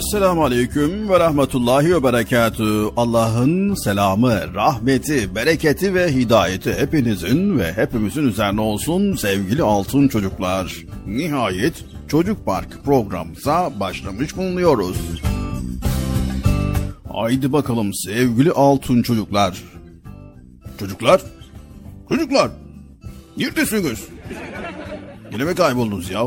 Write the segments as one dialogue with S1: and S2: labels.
S1: Esselamu Aleyküm ve Rahmetullahi ve Berekatü. Allah'ın selamı, rahmeti, bereketi ve hidayeti hepinizin ve hepimizin üzerine olsun sevgili altın çocuklar. Nihayet Çocuk Park programımıza başlamış bulunuyoruz. Haydi bakalım sevgili altın çocuklar. Çocuklar, çocuklar, neredesiniz? Yine mi kayboldunuz ya?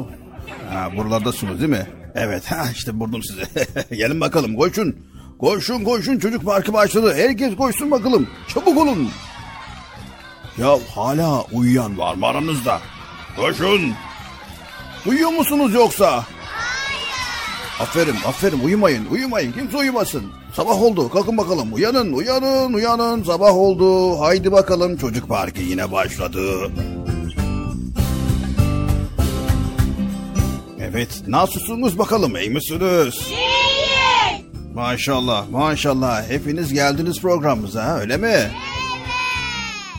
S1: Ha, buralardasınız değil mi? Evet ha işte buldum sizi. Gelin bakalım koşun. Koşun koşun çocuk parkı başladı. Herkes koşsun bakalım. Çabuk olun. Ya hala uyuyan var mı aranızda? Koşun. Uyuyor musunuz yoksa? Aferin aferin uyumayın uyumayın kimse uyumasın. Sabah oldu kalkın bakalım uyanın uyanın uyanın sabah oldu. Haydi bakalım çocuk parkı yine başladı. Evet, nasılsınız bakalım, iyi misiniz? İyiyiz. Maşallah, maşallah. Hepiniz geldiniz programımıza, öyle mi? Evet.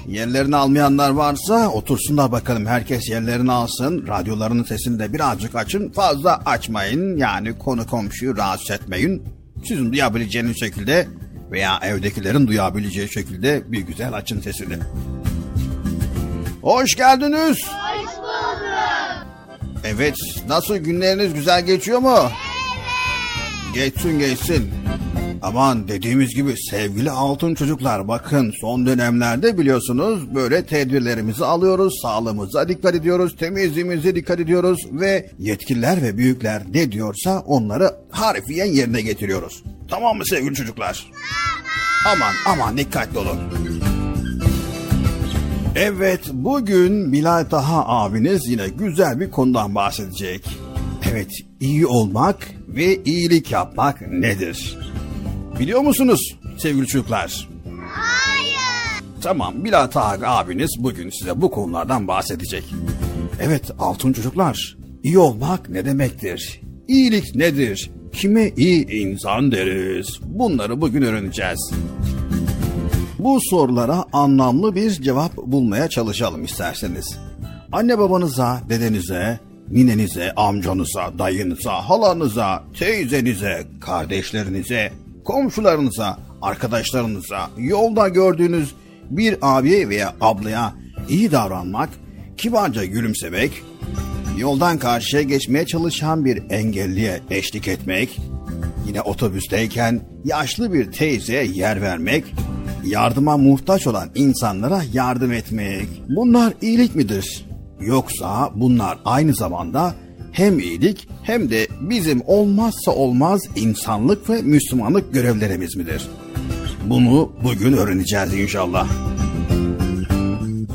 S1: Yerlerini almayanlar varsa otursunlar bakalım. Herkes yerlerini alsın. Radyolarının sesini de birazcık açın. Fazla açmayın. Yani konu komşuyu rahatsız etmeyin. Sizin duyabileceğiniz şekilde veya evdekilerin duyabileceği şekilde bir güzel açın sesini. Hoş geldiniz.
S2: Hoş bulduk.
S1: Evet, nasıl günleriniz güzel geçiyor mu? Evet. Geçsin geçsin. Aman dediğimiz gibi sevgili altın çocuklar bakın son dönemlerde biliyorsunuz böyle tedbirlerimizi alıyoruz, sağlığımıza dikkat ediyoruz, temizliğimize dikkat ediyoruz ve yetkililer ve büyükler ne diyorsa onları harfiyen yerine getiriyoruz. Tamam mı sevgili çocuklar? Tamam. Aman aman dikkatli olun. Evet, bugün Bilal Taha abiniz yine güzel bir konudan bahsedecek. Evet, iyi olmak ve iyilik yapmak nedir? Biliyor musunuz sevgili çocuklar?
S2: Hayır.
S1: Tamam, Bilal Taha abiniz bugün size bu konulardan bahsedecek. Evet, altın çocuklar, iyi olmak ne demektir? İyilik nedir? Kime iyi insan deriz? Bunları bugün öğreneceğiz. Bu sorulara anlamlı bir cevap bulmaya çalışalım isterseniz. Anne babanıza, dedenize, ninenize, amcanıza, dayınıza, halanıza, teyzenize, kardeşlerinize, komşularınıza, arkadaşlarınıza, yolda gördüğünüz bir abi veya ablaya iyi davranmak, kibarca gülümsemek, yoldan karşıya geçmeye çalışan bir engelliye eşlik etmek, yine otobüsteyken yaşlı bir teyzeye yer vermek, yardıma muhtaç olan insanlara yardım etmek. Bunlar iyilik midir? Yoksa bunlar aynı zamanda hem iyilik hem de bizim olmazsa olmaz insanlık ve Müslümanlık görevlerimiz midir? Bunu bugün öğreneceğiz inşallah.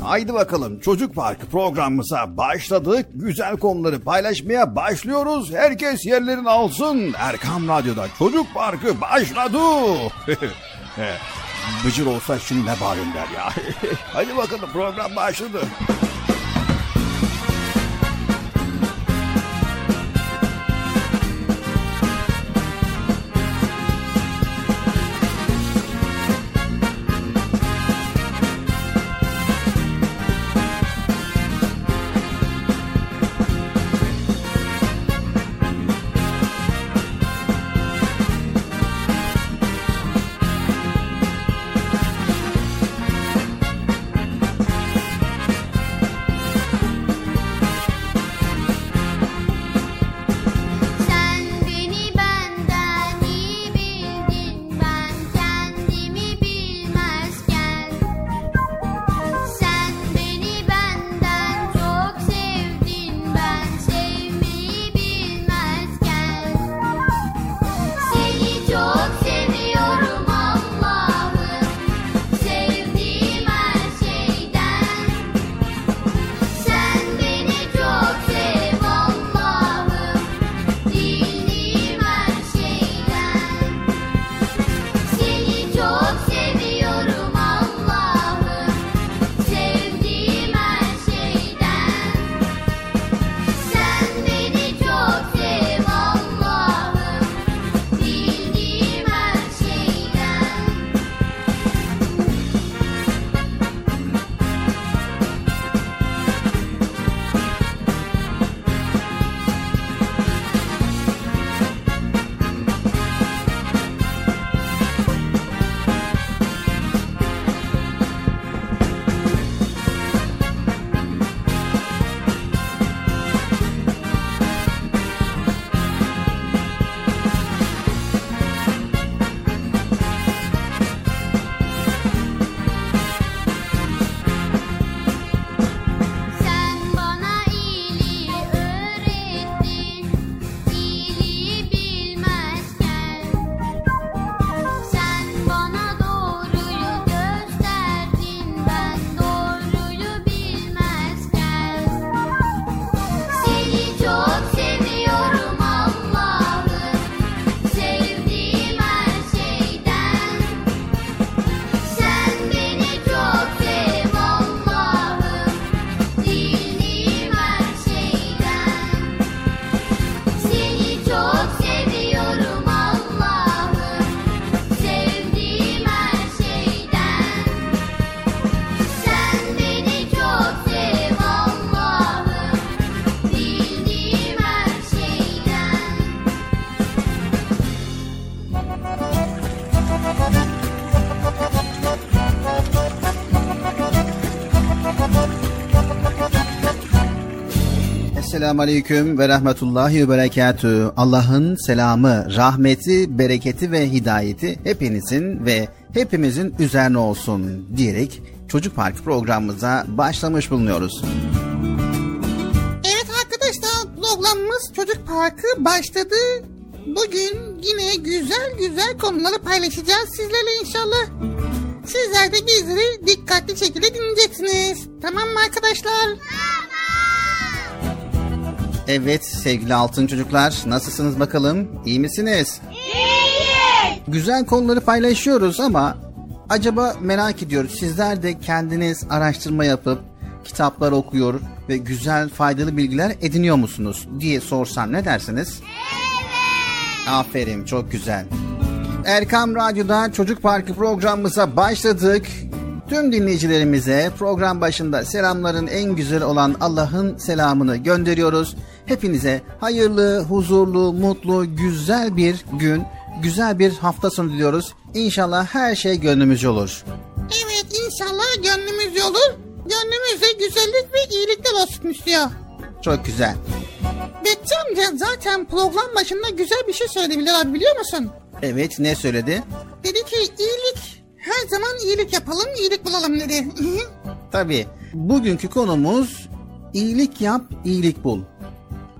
S1: Haydi bakalım Çocuk Parkı programımıza başladık. Güzel konuları paylaşmaya başlıyoruz. Herkes yerlerini alsın. Erkam Radyo'da Çocuk Parkı başladı. Bıcır olsa şimdi ne bağırın der ya. Hadi bakalım program başladı.
S3: Esselamu Aleyküm ve Rahmetullahi ve Berekatü. Allah'ın selamı, rahmeti, bereketi ve hidayeti hepinizin ve hepimizin üzerine olsun diyerek Çocuk Park programımıza başlamış bulunuyoruz.
S4: Evet arkadaşlar programımız Çocuk Parkı başladı. Bugün yine güzel güzel konuları paylaşacağız sizlerle inşallah. Sizler de bizleri dikkatli şekilde dinleyeceksiniz. Tamam mı arkadaşlar?
S3: Evet sevgili altın çocuklar nasılsınız bakalım? İyi misiniz? İyiyiz. Güzel konuları paylaşıyoruz ama acaba merak ediyoruz sizler de kendiniz araştırma yapıp kitaplar okuyor ve güzel faydalı bilgiler ediniyor musunuz diye sorsam ne dersiniz? Evet. Aferin çok güzel. Erkam Radyo'da Çocuk Parkı programımıza başladık. Tüm dinleyicilerimize program başında selamların en güzel olan Allah'ın selamını gönderiyoruz. Hepinize hayırlı, huzurlu, mutlu, güzel bir gün, güzel bir hafta sonu diliyoruz. İnşallah her şey gönlümüzce olur.
S4: Evet inşallah gönlümüz olur. Gönlümüzde güzellik ve iyilikler olsun istiyor.
S3: Çok güzel.
S4: Bekçi amca zaten program başında güzel bir şey söyledi Bilal abi biliyor musun?
S3: Evet ne söyledi?
S4: Dedi ki iyilik her zaman iyilik yapalım iyilik bulalım dedi.
S3: Tabii bugünkü konumuz iyilik yap, iyilik bul.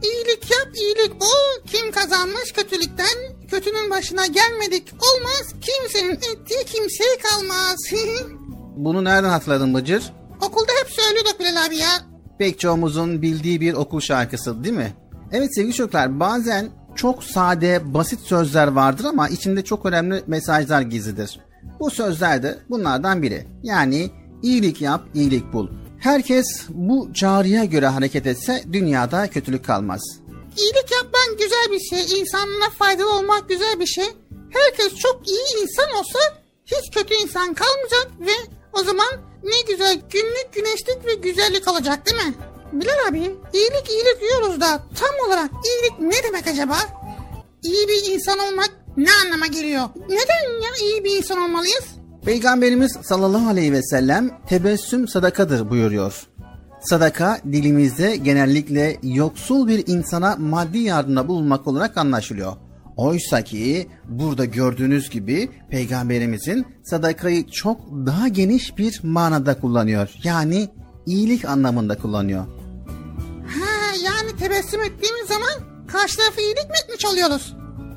S4: İyilik yap, iyilik bul. Kim kazanmış kötülükten? Kötünün başına gelmedik. Olmaz. Kimsenin ettiği kimseye kalmaz.
S3: Bunu nereden hatırladın Bıcır?
S4: Okulda hep söylüyorduk Bilal abi ya.
S3: Pek çoğumuzun bildiği bir okul şarkısı değil mi? Evet sevgili çocuklar bazen çok sade, basit sözler vardır ama içinde çok önemli mesajlar gizlidir. Bu sözler de bunlardan biri. Yani iyilik yap, iyilik bul. Herkes bu çağrıya göre hareket etse dünyada kötülük kalmaz.
S4: İyilik yapman güzel bir şey. İnsanlara faydalı olmak güzel bir şey. Herkes çok iyi insan olsa hiç kötü insan kalmayacak ve o zaman ne güzel günlük güneşlik ve güzellik olacak değil mi? Bilal abi iyilik iyilik diyoruz da tam olarak iyilik ne demek acaba? İyi bir insan olmak ne anlama geliyor? Neden ya iyi bir insan olmalıyız?
S3: Peygamberimiz sallallahu aleyhi ve sellem tebessüm sadakadır buyuruyor. Sadaka dilimizde genellikle yoksul bir insana maddi yardımda bulunmak olarak anlaşılıyor. Oysa ki burada gördüğünüz gibi peygamberimizin sadakayı çok daha geniş bir manada kullanıyor. Yani iyilik anlamında kullanıyor.
S4: Ha yani tebessüm ettiğimiz zaman karşı tarafı iyilik mi etmiş oluyoruz?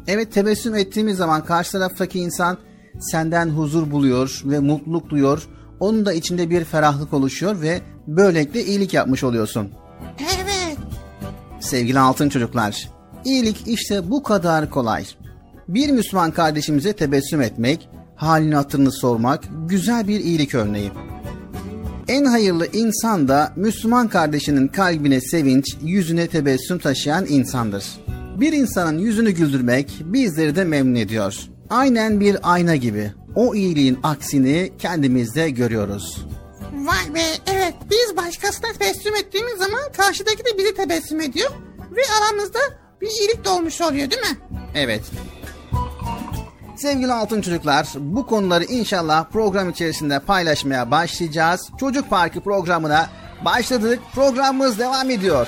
S3: Evet tebessüm ettiğimiz zaman karşı taraftaki insan senden huzur buluyor ve mutluluk duyuyor. Onun da içinde bir ferahlık oluşuyor ve böylelikle iyilik yapmış oluyorsun.
S4: Evet.
S3: Sevgili altın çocuklar, iyilik işte bu kadar kolay. Bir Müslüman kardeşimize tebessüm etmek, halini hatırını sormak güzel bir iyilik örneği. En hayırlı insan da Müslüman kardeşinin kalbine sevinç, yüzüne tebessüm taşıyan insandır. Bir insanın yüzünü güldürmek bizleri de memnun ediyor. Aynen bir ayna gibi. O iyiliğin aksini kendimizde görüyoruz.
S4: Vay be evet biz başkasına tebessüm ettiğimiz zaman karşıdaki de bizi tebessüm ediyor ve aramızda bir iyilik doğmuş oluyor değil mi?
S3: Evet. Sevgili altın çocuklar, bu konuları inşallah program içerisinde paylaşmaya başlayacağız. Çocuk Parkı programına başladık. Programımız devam ediyor.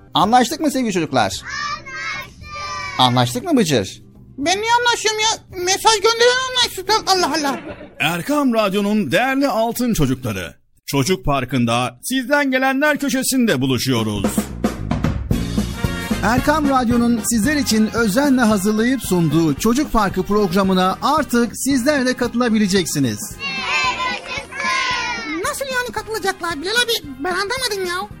S3: Anlaştık mı sevgili çocuklar? Anlaştık. Anlaştık mı Bıcır?
S4: Ben niye anlaşıyorum ya? Mesaj gönderen anlaştık. Allah Allah.
S1: Erkam Radyo'nun değerli altın çocukları. Çocuk Parkı'nda sizden gelenler köşesinde buluşuyoruz.
S3: Erkam Radyo'nun sizler için özenle hazırlayıp sunduğu Çocuk Parkı programına artık sizler de katılabileceksiniz.
S4: Nasıl yani katılacaklar Bilal abi? Ben anlamadım ya.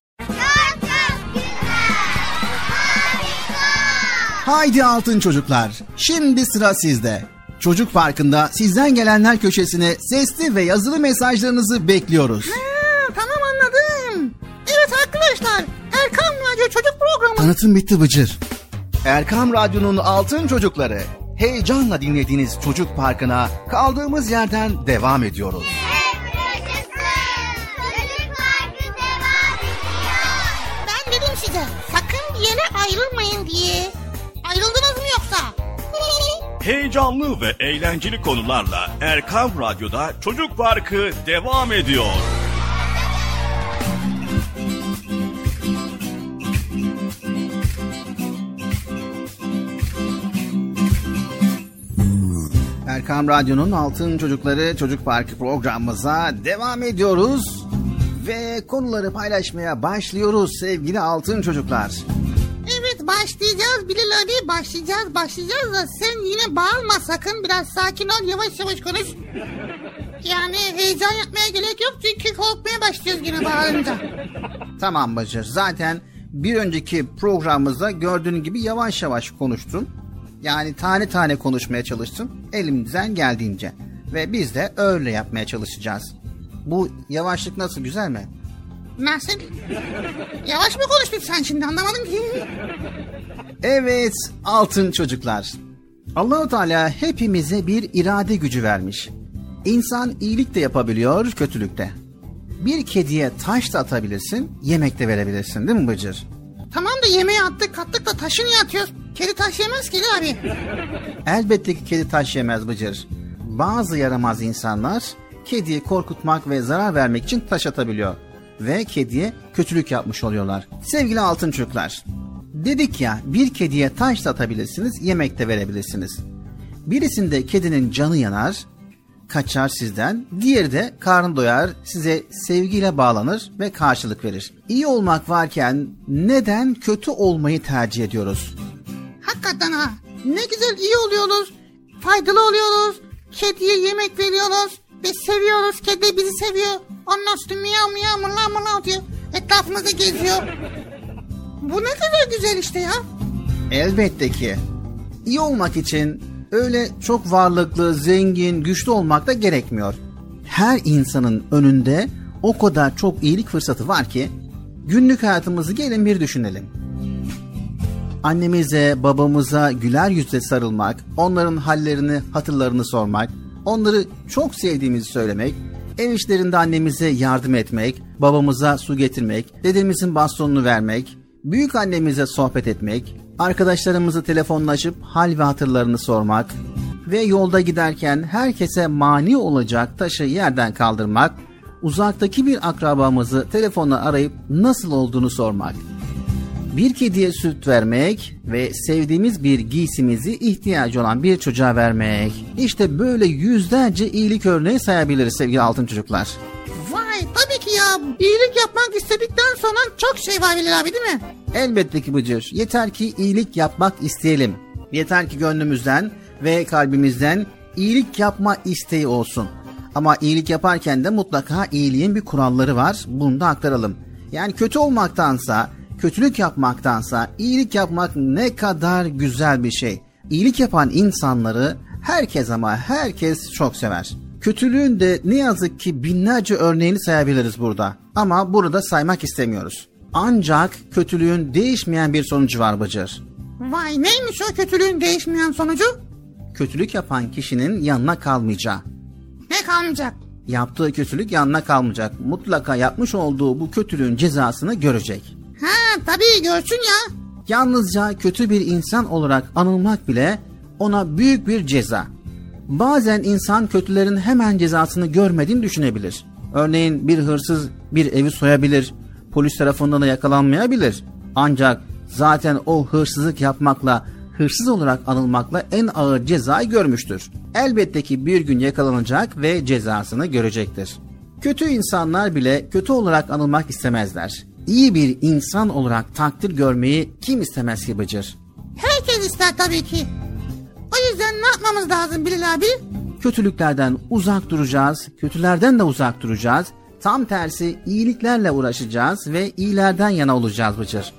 S3: Haydi altın çocuklar. Şimdi sıra sizde. Çocuk Parkı'nda sizden gelenler köşesine sesli ve yazılı mesajlarınızı bekliyoruz.
S4: Ha, tamam anladım. Evet arkadaşlar. Erkan Radyo Çocuk Programı.
S3: Tanıtım bitti Bıcır. Erkam Radyo'nun altın çocukları. Heyecanla dinlediğiniz Çocuk Parkı'na kaldığımız yerden devam ediyoruz.
S2: Çocuk Parkı devam ediyor.
S4: Ben dedim size sakın bir yere ayrılmayın diye. Ayrıldınız mı yoksa?
S1: Heyecanlı ve eğlenceli konularla Erkam Radyo'da Çocuk Parkı devam ediyor.
S3: Erkam Radyo'nun Altın Çocukları Çocuk Parkı programımıza devam ediyoruz. Ve konuları paylaşmaya başlıyoruz sevgili altın çocuklar.
S4: Başlayacağız Bilal abi başlayacağız başlayacağız da sen yine bağırma sakın biraz sakin ol yavaş yavaş konuş. Yani heyecan yapmaya gerek yok çünkü korkmaya başlıyoruz yine bağırınca.
S3: Tamam Bacır zaten bir önceki programımızda gördüğün gibi yavaş yavaş konuştun. Yani tane tane konuşmaya çalıştım elimizden geldiğince. Ve biz de öyle yapmaya çalışacağız. Bu yavaşlık nasıl güzel mi?
S4: Nasıl? Yavaş mı konuştun sen şimdi anlamadım ki.
S3: Evet altın çocuklar. Allahu Teala hepimize bir irade gücü vermiş. İnsan iyilik de yapabiliyor, kötülük de. Bir kediye taş da atabilirsin, yemek de verebilirsin değil mi Bıcır?
S4: Tamam da yemeği attık kattık da taşı niye atıyoruz? Kedi taş yemez ki abi.
S3: Elbette ki kedi taş yemez Bıcır. Bazı yaramaz insanlar kediyi korkutmak ve zarar vermek için taş atabiliyor. Ve kediye kötülük yapmış oluyorlar. Sevgili altın çocuklar, dedik ya bir kediye taş da atabilirsiniz, yemek de verebilirsiniz. Birisinde kedinin canı yanar, kaçar sizden, diğeri de karnı doyar, size sevgiyle bağlanır ve karşılık verir. İyi olmak varken neden kötü olmayı tercih ediyoruz?
S4: Hakikaten ha. Ne güzel iyi oluyoruz. Faydalı oluyoruz. Kediye yemek veriyoruz. Biz seviyoruz. Kedi bizi seviyor. Ondan sonra miyav miyav mırlav mırlav diyor. Etrafımızda geziyor. Bu ne kadar güzel işte ya.
S3: Elbette ki. İyi olmak için öyle çok varlıklı, zengin, güçlü olmak da gerekmiyor. Her insanın önünde o kadar çok iyilik fırsatı var ki günlük hayatımızı gelin bir düşünelim. Annemize, babamıza güler yüzle sarılmak, onların hallerini, hatırlarını sormak, onları çok sevdiğimizi söylemek, ev işlerinde annemize yardım etmek, babamıza su getirmek, dedemizin bastonunu vermek, büyük annemize sohbet etmek, arkadaşlarımızı telefonlaşıp hal ve hatırlarını sormak ve yolda giderken herkese mani olacak taşı yerden kaldırmak, uzaktaki bir akrabamızı telefonla arayıp nasıl olduğunu sormak. Bir kediye süt vermek ve sevdiğimiz bir giysimizi ihtiyacı olan bir çocuğa vermek. İşte böyle yüzlerce iyilik örneği sayabiliriz sevgili altın çocuklar.
S4: Vay tabii ki ya. İyilik yapmak istedikten sonra çok şey var Bilal abi değil mi?
S3: Elbette ki Bıcır. Yeter ki iyilik yapmak isteyelim. Yeter ki gönlümüzden ve kalbimizden iyilik yapma isteği olsun. Ama iyilik yaparken de mutlaka iyiliğin bir kuralları var. Bunu da aktaralım. Yani kötü olmaktansa, kötülük yapmaktansa iyilik yapmak ne kadar güzel bir şey. İyilik yapan insanları herkes ama herkes çok sever. Kötülüğün de ne yazık ki binlerce örneğini sayabiliriz burada. Ama burada saymak istemiyoruz. Ancak kötülüğün değişmeyen bir sonucu var Bıcır.
S4: Vay neymiş o kötülüğün değişmeyen sonucu?
S3: Kötülük yapan kişinin yanına kalmayacağı.
S4: Ne kalmayacak?
S3: Yaptığı kötülük yanına kalmayacak. Mutlaka yapmış olduğu bu kötülüğün cezasını görecek.
S4: Ha tabii görsün ya.
S3: Yalnızca kötü bir insan olarak anılmak bile ona büyük bir ceza. Bazen insan kötülerin hemen cezasını görmediğini düşünebilir. Örneğin bir hırsız bir evi soyabilir, polis tarafından da yakalanmayabilir. Ancak zaten o hırsızlık yapmakla, hırsız olarak anılmakla en ağır cezayı görmüştür. Elbette ki bir gün yakalanacak ve cezasını görecektir. Kötü insanlar bile kötü olarak anılmak istemezler. İyi bir insan olarak takdir görmeyi kim istemez ki Bıcır?
S4: Herkes ister tabii ki. O yüzden ne yapmamız lazım Bilal abi?
S3: Kötülüklerden uzak duracağız, kötülerden de uzak duracağız. Tam tersi iyiliklerle uğraşacağız ve iyilerden yana olacağız Bıcır.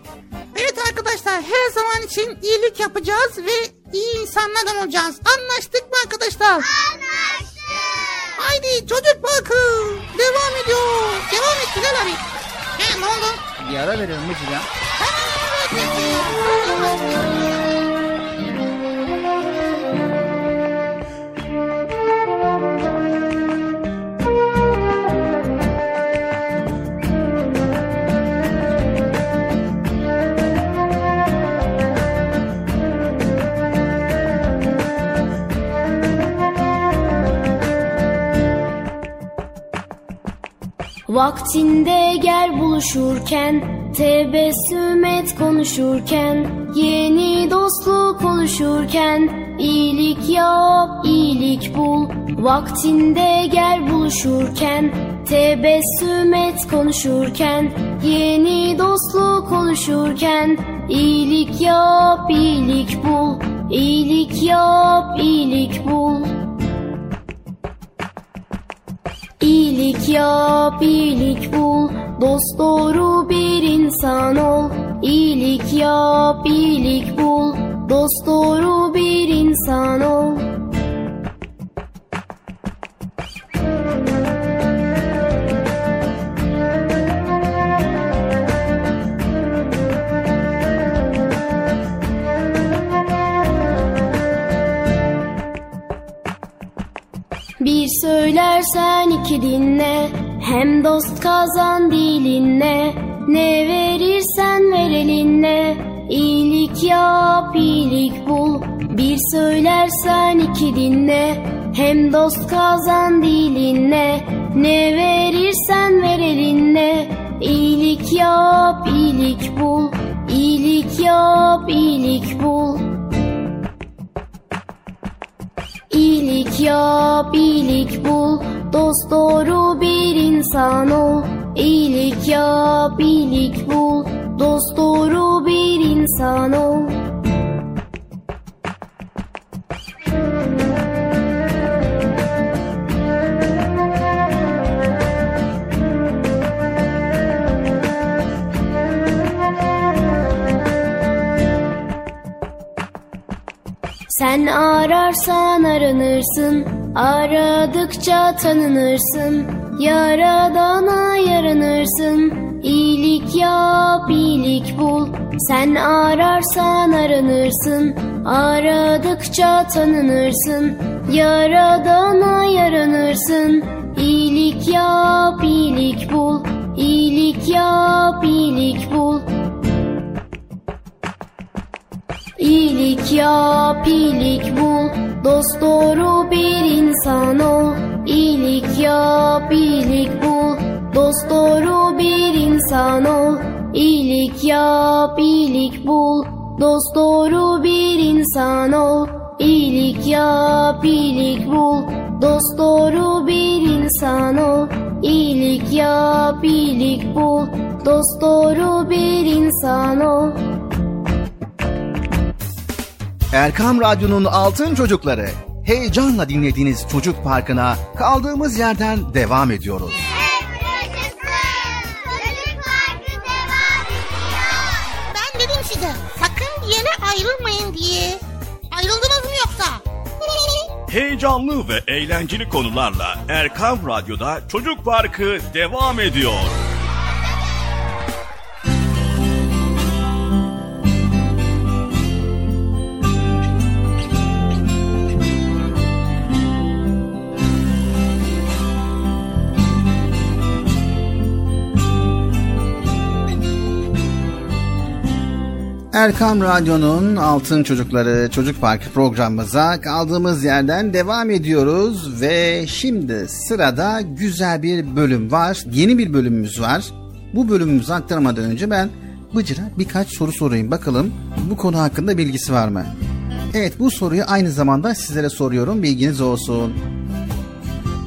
S4: Evet arkadaşlar her zaman için iyilik yapacağız ve iyi insanlardan olacağız. Anlaştık mı arkadaşlar?
S2: Anlaştık.
S4: Haydi çocuk parkı devam ediyor. Devam et Bilal abi. He ne
S5: Vaktinde gel buluşurken Tebessüm et konuşurken Yeni dostluk oluşurken iyilik yap, iyilik bul. Vaktinde gel buluşurken Tebessüm et konuşurken Yeni dostluk oluşurken iyilik yap, iyilik bul. İyilik yap, iyilik bul İyilik yap, iyilik bul, dost doğru bir insan ol. İyilik yap, iyilik bul, dost doğru bir insan ol. Söylersen iki dinle. Hem dost kazan dilinle. Ne verirsen ver elinle. İyilik yap iyilik bul. Bir söylersen iki dinle. Hem dost kazan dilinle. Ne verirsen ver elinle. İyilik yap iyilik bul. İyilik yap iyilik bul İyilik yap, iyilik bul, dost doğru bir insan ol. İyilik yap, iyilik bul, dost doğru bir insan ol. Sen ararsan aranırsın, aradıkça tanınırsın. Yaradana yaranırsın, iyilik yap, iyilik bul. Sen ararsan aranırsın, aradıkça tanınırsın. Yaradana yaranırsın, iyilik yap, iyilik bul. İyilik yap, iyilik bul. İyilik yap, iyilik bul. Dost doğru bir insan ol. İyilik yap, iyilik bul. Dost doğru bir insan ol. İyilik yap, iyilik bul. Dost doğru bir insan ol. İyilik yap, iyilik bul. Dost doğru bir insan ol. İyilik yap, iyilik bul. Dost doğru bir insan ol.
S3: Erkam Radyo'nun Altın Çocukları. Heyecanla dinlediğiniz Çocuk Parkı'na kaldığımız yerden devam ediyoruz.
S4: Ben dedim size sakın bir yere ayrılmayın diye. Ayrıldınız mı yoksa?
S6: Heyecanlı ve eğlenceli konularla Erkam Radyo'da Çocuk Parkı devam ediyor.
S3: Erkam Radyo'nun Altın Çocukları Çocuk Parkı programımıza kaldığımız yerden devam ediyoruz ve şimdi sırada güzel bir bölüm var. Yeni bir bölümümüz var. Bu bölümümüzü aktarmadan önce ben Bıcır'a birkaç soru sorayım. Bakalım bu konu hakkında bilgisi var mı? Evet bu soruyu aynı zamanda sizlere soruyorum. Bilginiz olsun.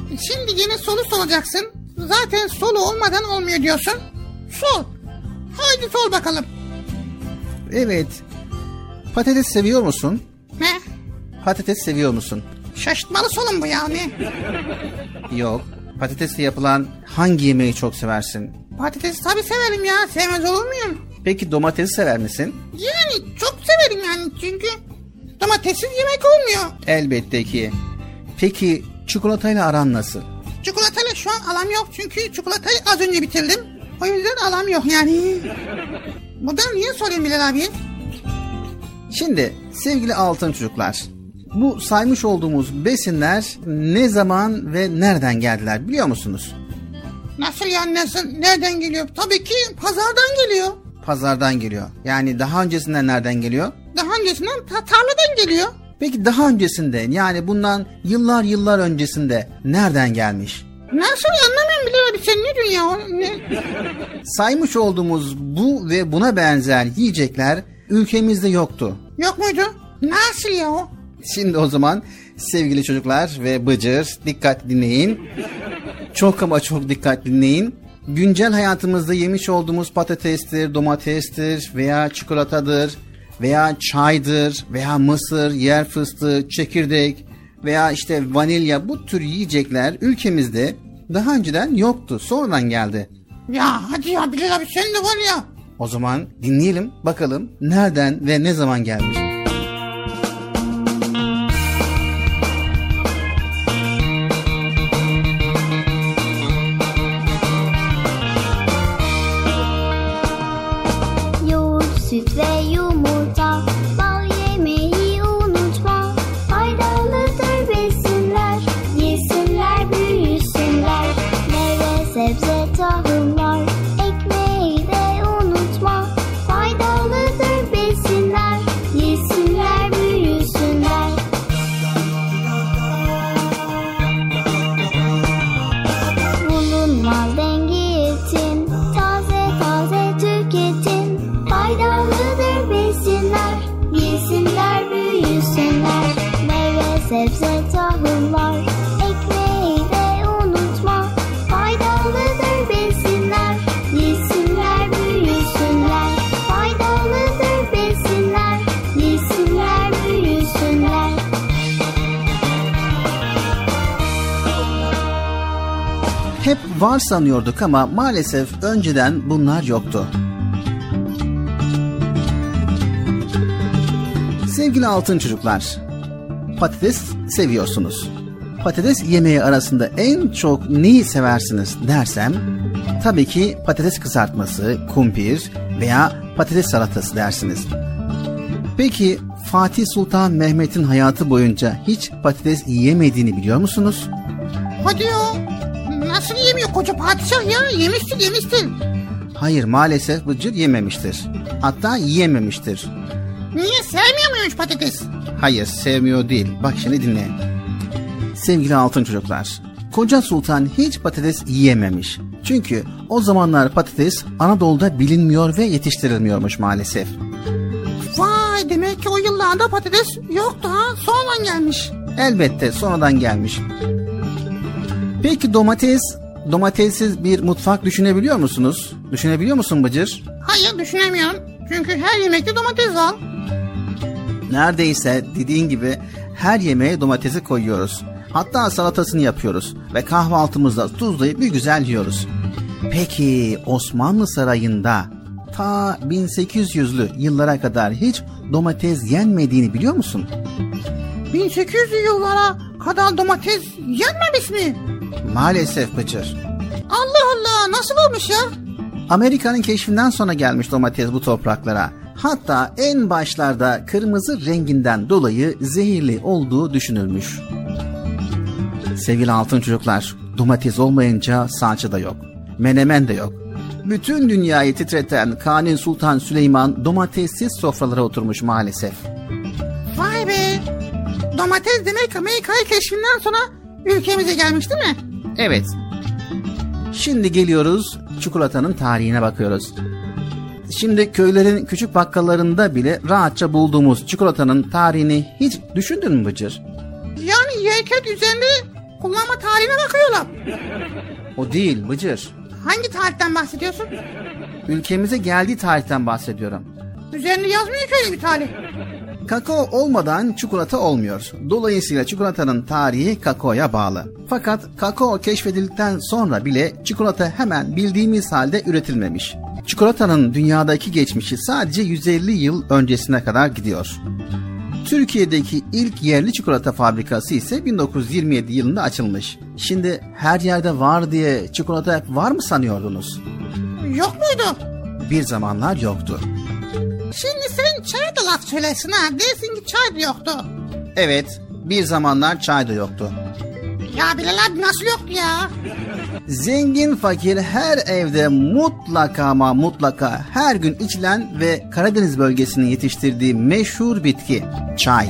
S4: Şimdi yine soru soracaksın. Zaten soru olmadan olmuyor diyorsun. Sor. Haydi sor bakalım.
S3: Evet. Patates seviyor musun?
S4: Ne?
S3: Patates seviyor musun?
S4: Şaşırtmalı sorun bu yani.
S3: Yok. Patatesle yapılan hangi yemeği çok seversin?
S4: Patatesi tabii severim ya. Sevmez olur muyum?
S3: Peki domatesi sever misin?
S4: Yani çok severim yani çünkü domatessiz yemek olmuyor.
S3: Elbette ki. Peki çikolatayla aran nasıl?
S4: Çikolatayla şu an alam yok çünkü çikolatayı az önce bitirdim. O yüzden alam yok yani. Buradan niye sorayım Bilal abi?
S3: Şimdi sevgili altın çocuklar. Bu saymış olduğumuz besinler ne zaman ve nereden geldiler biliyor musunuz?
S4: Nasıl yani nasıl? Nereden geliyor? Tabii ki pazardan geliyor.
S3: Pazardan geliyor. Yani daha öncesinden nereden geliyor?
S4: Daha öncesinden ta- tarladan geliyor.
S3: Peki daha öncesinde yani bundan yıllar yıllar öncesinde nereden gelmiş?
S4: Nasıl anlamıyorum abi sen ne diyorsun ya? Ne?
S3: Saymış olduğumuz bu ve buna benzer yiyecekler ülkemizde yoktu.
S4: Yok muydu? Nasıl ya o?
S3: Şimdi o zaman sevgili çocuklar ve Bıcır dikkat dinleyin. Çok ama çok dikkat dinleyin. Güncel hayatımızda yemiş olduğumuz patatestir, domatestir veya çikolatadır veya çaydır veya mısır, yer fıstığı, çekirdek veya işte vanilya bu tür yiyecekler ülkemizde daha önceden yoktu. Sonradan geldi.
S4: Ya hadi ya Bilal abi sen de var ya.
S3: O zaman dinleyelim bakalım nereden ve ne zaman gelmiş. Sanıyorduk ama maalesef önceden bunlar yoktu. Sevgili altın çocuklar, patates seviyorsunuz. Patates yemeği arasında en çok neyi seversiniz dersem tabii ki patates kızartması, kumpir veya patates salatası dersiniz. Peki Fatih Sultan Mehmet'in hayatı boyunca hiç patates yiyemediğini biliyor musunuz?
S4: Hadi ya. Nasıl yemiyor koca padişah ya? Yemiştir yemiştir.
S3: Hayır maalesef Bıcır yememiştir. Hatta yiyememiştir.
S4: Niye sevmiyor muymuş patates?
S3: Hayır sevmiyor değil. Bak şimdi dinle. Sevgili altın çocuklar. Koca Sultan hiç patates yiyememiş. Çünkü o zamanlar patates Anadolu'da bilinmiyor ve yetiştirilmiyormuş maalesef.
S4: Vay demek ki o yıllarda patates yoktu ha. Sonradan gelmiş.
S3: Elbette sonradan gelmiş. Peki domates, domatessiz bir mutfak düşünebiliyor musunuz? Düşünebiliyor musun Bıcır?
S4: Hayır düşünemiyorum. Çünkü her yemekte domates var.
S3: Neredeyse dediğin gibi her yemeğe domatesi koyuyoruz. Hatta salatasını yapıyoruz ve kahvaltımızda tuzlayıp bir güzel yiyoruz. Peki Osmanlı Sarayı'nda ta 1800'lü yıllara kadar hiç domates yenmediğini biliyor musun?
S4: 1800 yıllara kadar domates yenmemiş mi?
S3: Maalesef Bıcır.
S4: Allah Allah nasıl olmuş ya?
S3: Amerika'nın keşfinden sonra gelmiş domates bu topraklara. Hatta en başlarda kırmızı renginden dolayı zehirli olduğu düşünülmüş. Sevgili altın çocuklar, domates olmayınca salça da yok. Menemen de yok. Bütün dünyayı titreten Kanuni Sultan Süleyman domatessiz sofralara oturmuş maalesef.
S4: Vay be. Domates demek Amerika'yı keşfinden sonra ülkemize gelmiş değil mi?
S3: Evet. Şimdi geliyoruz çikolatanın tarihine bakıyoruz. Şimdi köylerin küçük bakkallarında bile rahatça bulduğumuz çikolatanın tarihini hiç düşündün mü Bıcır?
S4: Yani yerken üzerinde kullanma tarihine bakıyorlar.
S3: O değil Bıcır.
S4: Hangi tarihten bahsediyorsun?
S3: Ülkemize geldiği tarihten bahsediyorum.
S4: Üzerinde yazmıyor ki öyle bir tarih.
S3: Kakao olmadan çikolata olmuyor. Dolayısıyla çikolatanın tarihi kakaoya bağlı. Fakat kakao keşfedildikten sonra bile çikolata hemen bildiğimiz halde üretilmemiş. Çikolatanın dünyadaki geçmişi sadece 150 yıl öncesine kadar gidiyor. Türkiye'deki ilk yerli çikolata fabrikası ise 1927 yılında açılmış. Şimdi her yerde var diye çikolata hep var mı sanıyordunuz?
S4: Yok muydu?
S3: Bir zamanlar yoktu.
S4: Şimdi sen çay da laf söylesin ha. Dersin ki çay da yoktu.
S3: Evet, bir zamanlar çay da yoktu.
S4: Ya Bilal abi nasıl yoktu ya?
S3: Zengin fakir her evde mutlaka ama mutlaka her gün içilen ve Karadeniz bölgesinin yetiştirdiği meşhur bitki çay.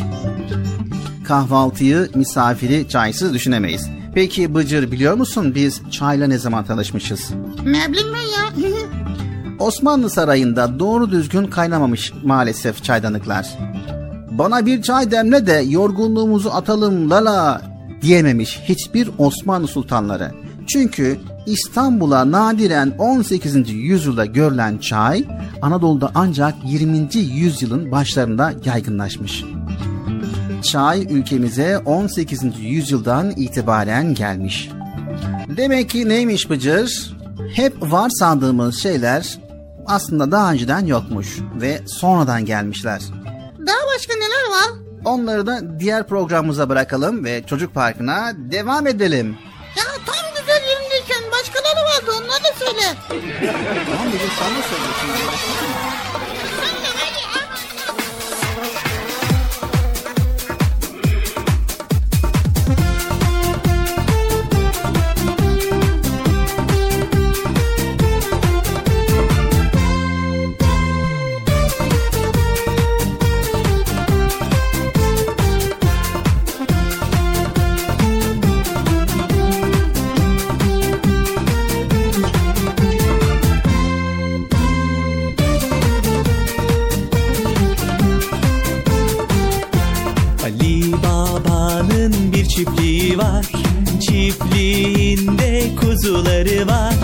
S3: Kahvaltıyı, misafiri çaysız düşünemeyiz. Peki Bıcır biliyor musun biz çayla ne zaman tanışmışız?
S4: Ne bileyim ben ya.
S3: Osmanlı Sarayı'nda doğru düzgün kaynamamış maalesef çaydanlıklar. Bana bir çay demle de yorgunluğumuzu atalım lala diyememiş hiçbir Osmanlı sultanları. Çünkü İstanbul'a nadiren 18. yüzyılda görülen çay Anadolu'da ancak 20. yüzyılın başlarında yaygınlaşmış. Çay ülkemize 18. yüzyıldan itibaren gelmiş. Demek ki neymiş Bıcır? Hep var sandığımız şeyler aslında daha önceden yokmuş ve sonradan gelmişler.
S4: Daha başka neler var?
S3: Onları da diğer programımıza bırakalım ve çocuk parkına devam edelim.
S4: Ya tam güzel yerindeyken başkaları vardı onları da söyle.
S3: Tamam sen ne söylüyorsun?
S7: Kuzuları var.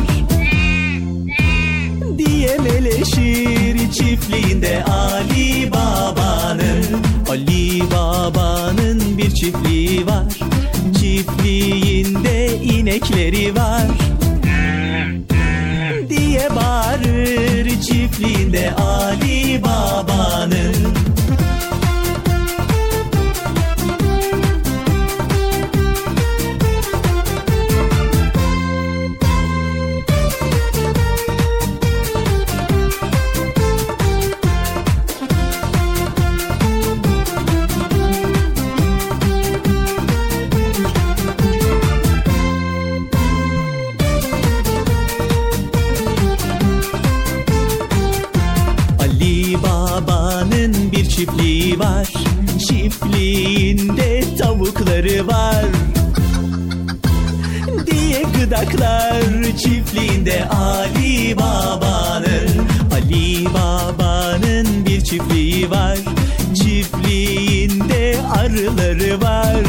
S7: Diye meleşir çiftliğinde Ali Baba'nın Ali Baba'nın bir çiftliği var. Çiftliğinde inekleri var. Diye bağırır çiftliğinde Ali Baba'nın çiftliği var. Çiftliğinde tavukları var. Diye gıdaklar. Çiftliğinde Ali Baba'nın Ali Baba'nın bir çiftliği var. Çiftliğinde arıları var.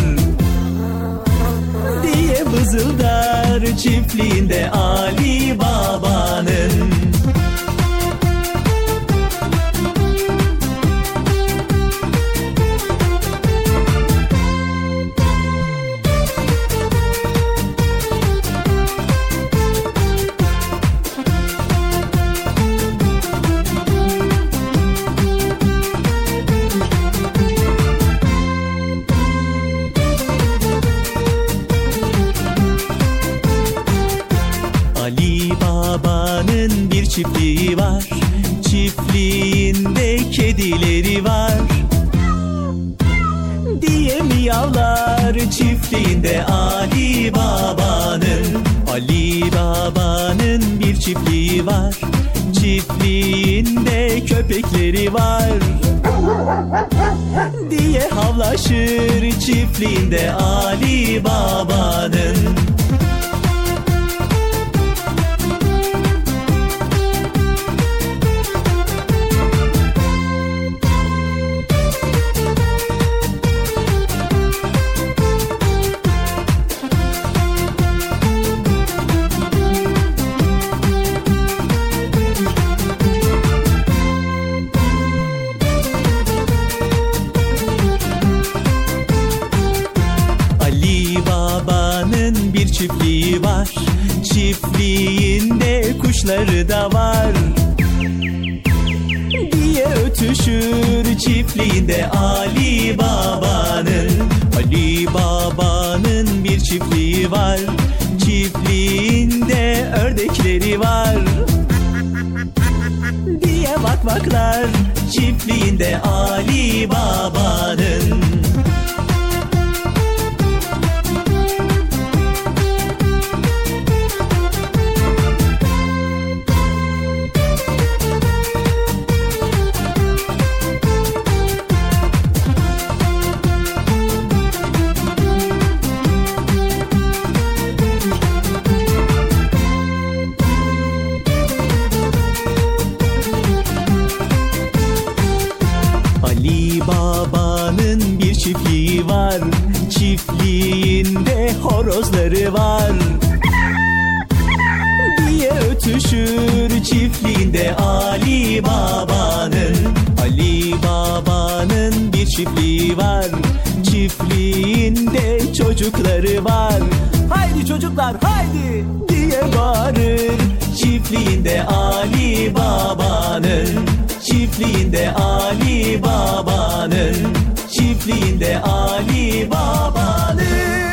S7: Diye vızıldar. Çiftliğinde Ali Baba'nın Diye havlaşır çiftliğinde Ali Baba'nın çiftliğinde Ali Baba'nın Diye ötüşür çiftliğinde Ali Baba'nın Ali Baba'nın bir çiftliği var. Çiftliğinde çocukları var. Haydi çocuklar haydi! diye bağırır. Çiftliğinde Ali Baba'nın Çiftliğinde Ali Baba'nın Çiftliğinde Ali Baba'nın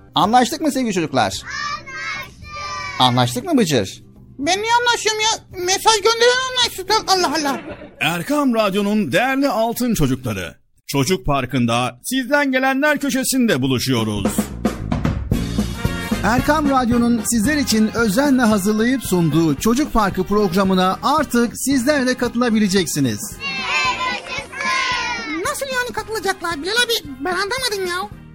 S3: Anlaştık mı sevgili çocuklar? Anlaştık. Anlaştık mı Bıcır?
S4: Ben niye anlaşıyorum ya? Mesaj gönderen anlaşsın. Allah Allah.
S6: Erkam Radyo'nun değerli altın çocukları. Çocuk Parkı'nda sizden gelenler köşesinde buluşuyoruz.
S3: Erkam Radyo'nun sizler için özenle hazırlayıp sunduğu Çocuk Parkı programına artık sizler de katılabileceksiniz.
S4: Nasıl yani katılacaklar Bilal abi? Ben anlamadım ya.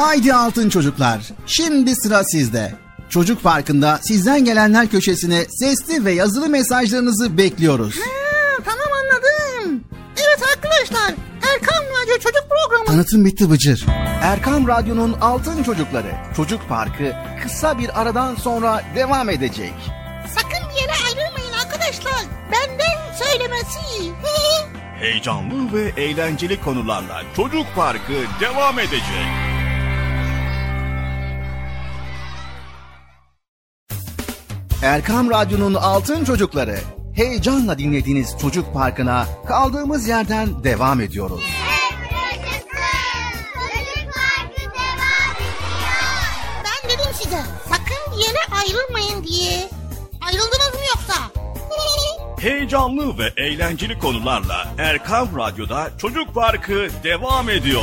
S3: Haydi altın çocuklar. Şimdi sıra sizde. Çocuk Parkı'nda sizden gelenler köşesine sesli ve yazılı mesajlarınızı bekliyoruz.
S4: Ha, tamam anladım. Evet arkadaşlar Erkan Radyo Çocuk Programı.
S3: Tanıtım bitti Bıcır. Erkam Radyo'nun Altın Çocukları Çocuk Parkı kısa bir aradan sonra devam edecek.
S4: Sakın bir yere ayrılmayın arkadaşlar. Benden söylemesi.
S1: Heyecanlı ve eğlenceli konularla Çocuk Parkı devam edecek.
S3: Erkam Radyo'nun Altın Çocukları heyecanla dinlediğiniz Çocuk Parkı'na kaldığımız yerden devam ediyoruz.
S2: Yaşasın. Çocuk Parkı devam ediyor.
S4: Ben dedim size sakın bir yere ayrılmayın diye. Ayrıldınız mı yoksa?
S1: Heyecanlı ve eğlenceli konularla Erkam Radyo'da Çocuk Parkı devam ediyor.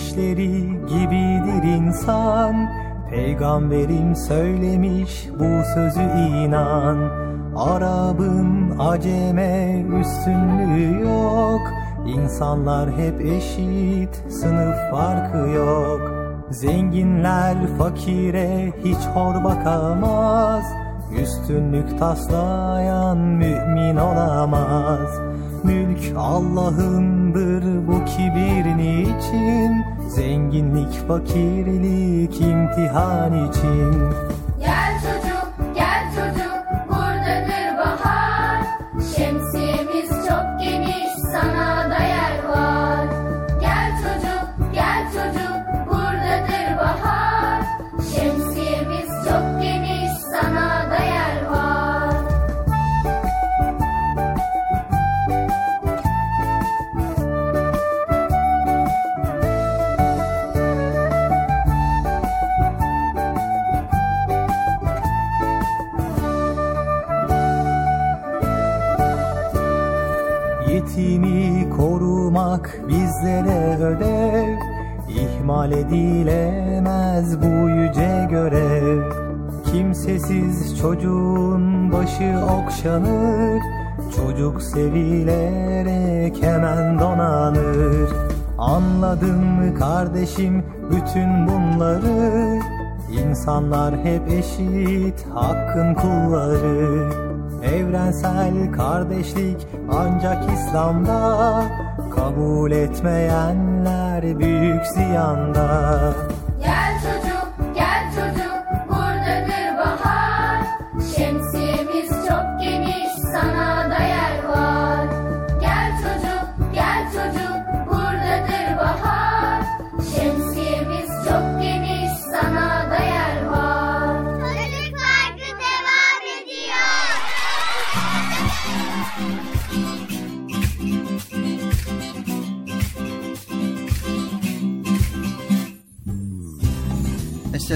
S6: dişleri gibidir insan. Peygamberim söylemiş bu sözü inan. Arap'ın aceme üstünlüğü yok. İnsanlar hep eşit sınıf farkı yok. Zenginler fakire hiç hor bakamaz. Üstünlük taslayan mümin olamaz Mülk Allah'ındır bu kibir niçin Zenginlik fakirlik imtihan için
S8: İhmal edilemez bu yüce görev. Kimsesiz çocuğun başı okşanır. Çocuk sevilerek hemen donanır. Anladın mı kardeşim bütün bunları. İnsanlar hep eşit hakkın kulları. Evrensel kardeşlik ancak İslam'da Kabul etmeyenler büyük ziyanda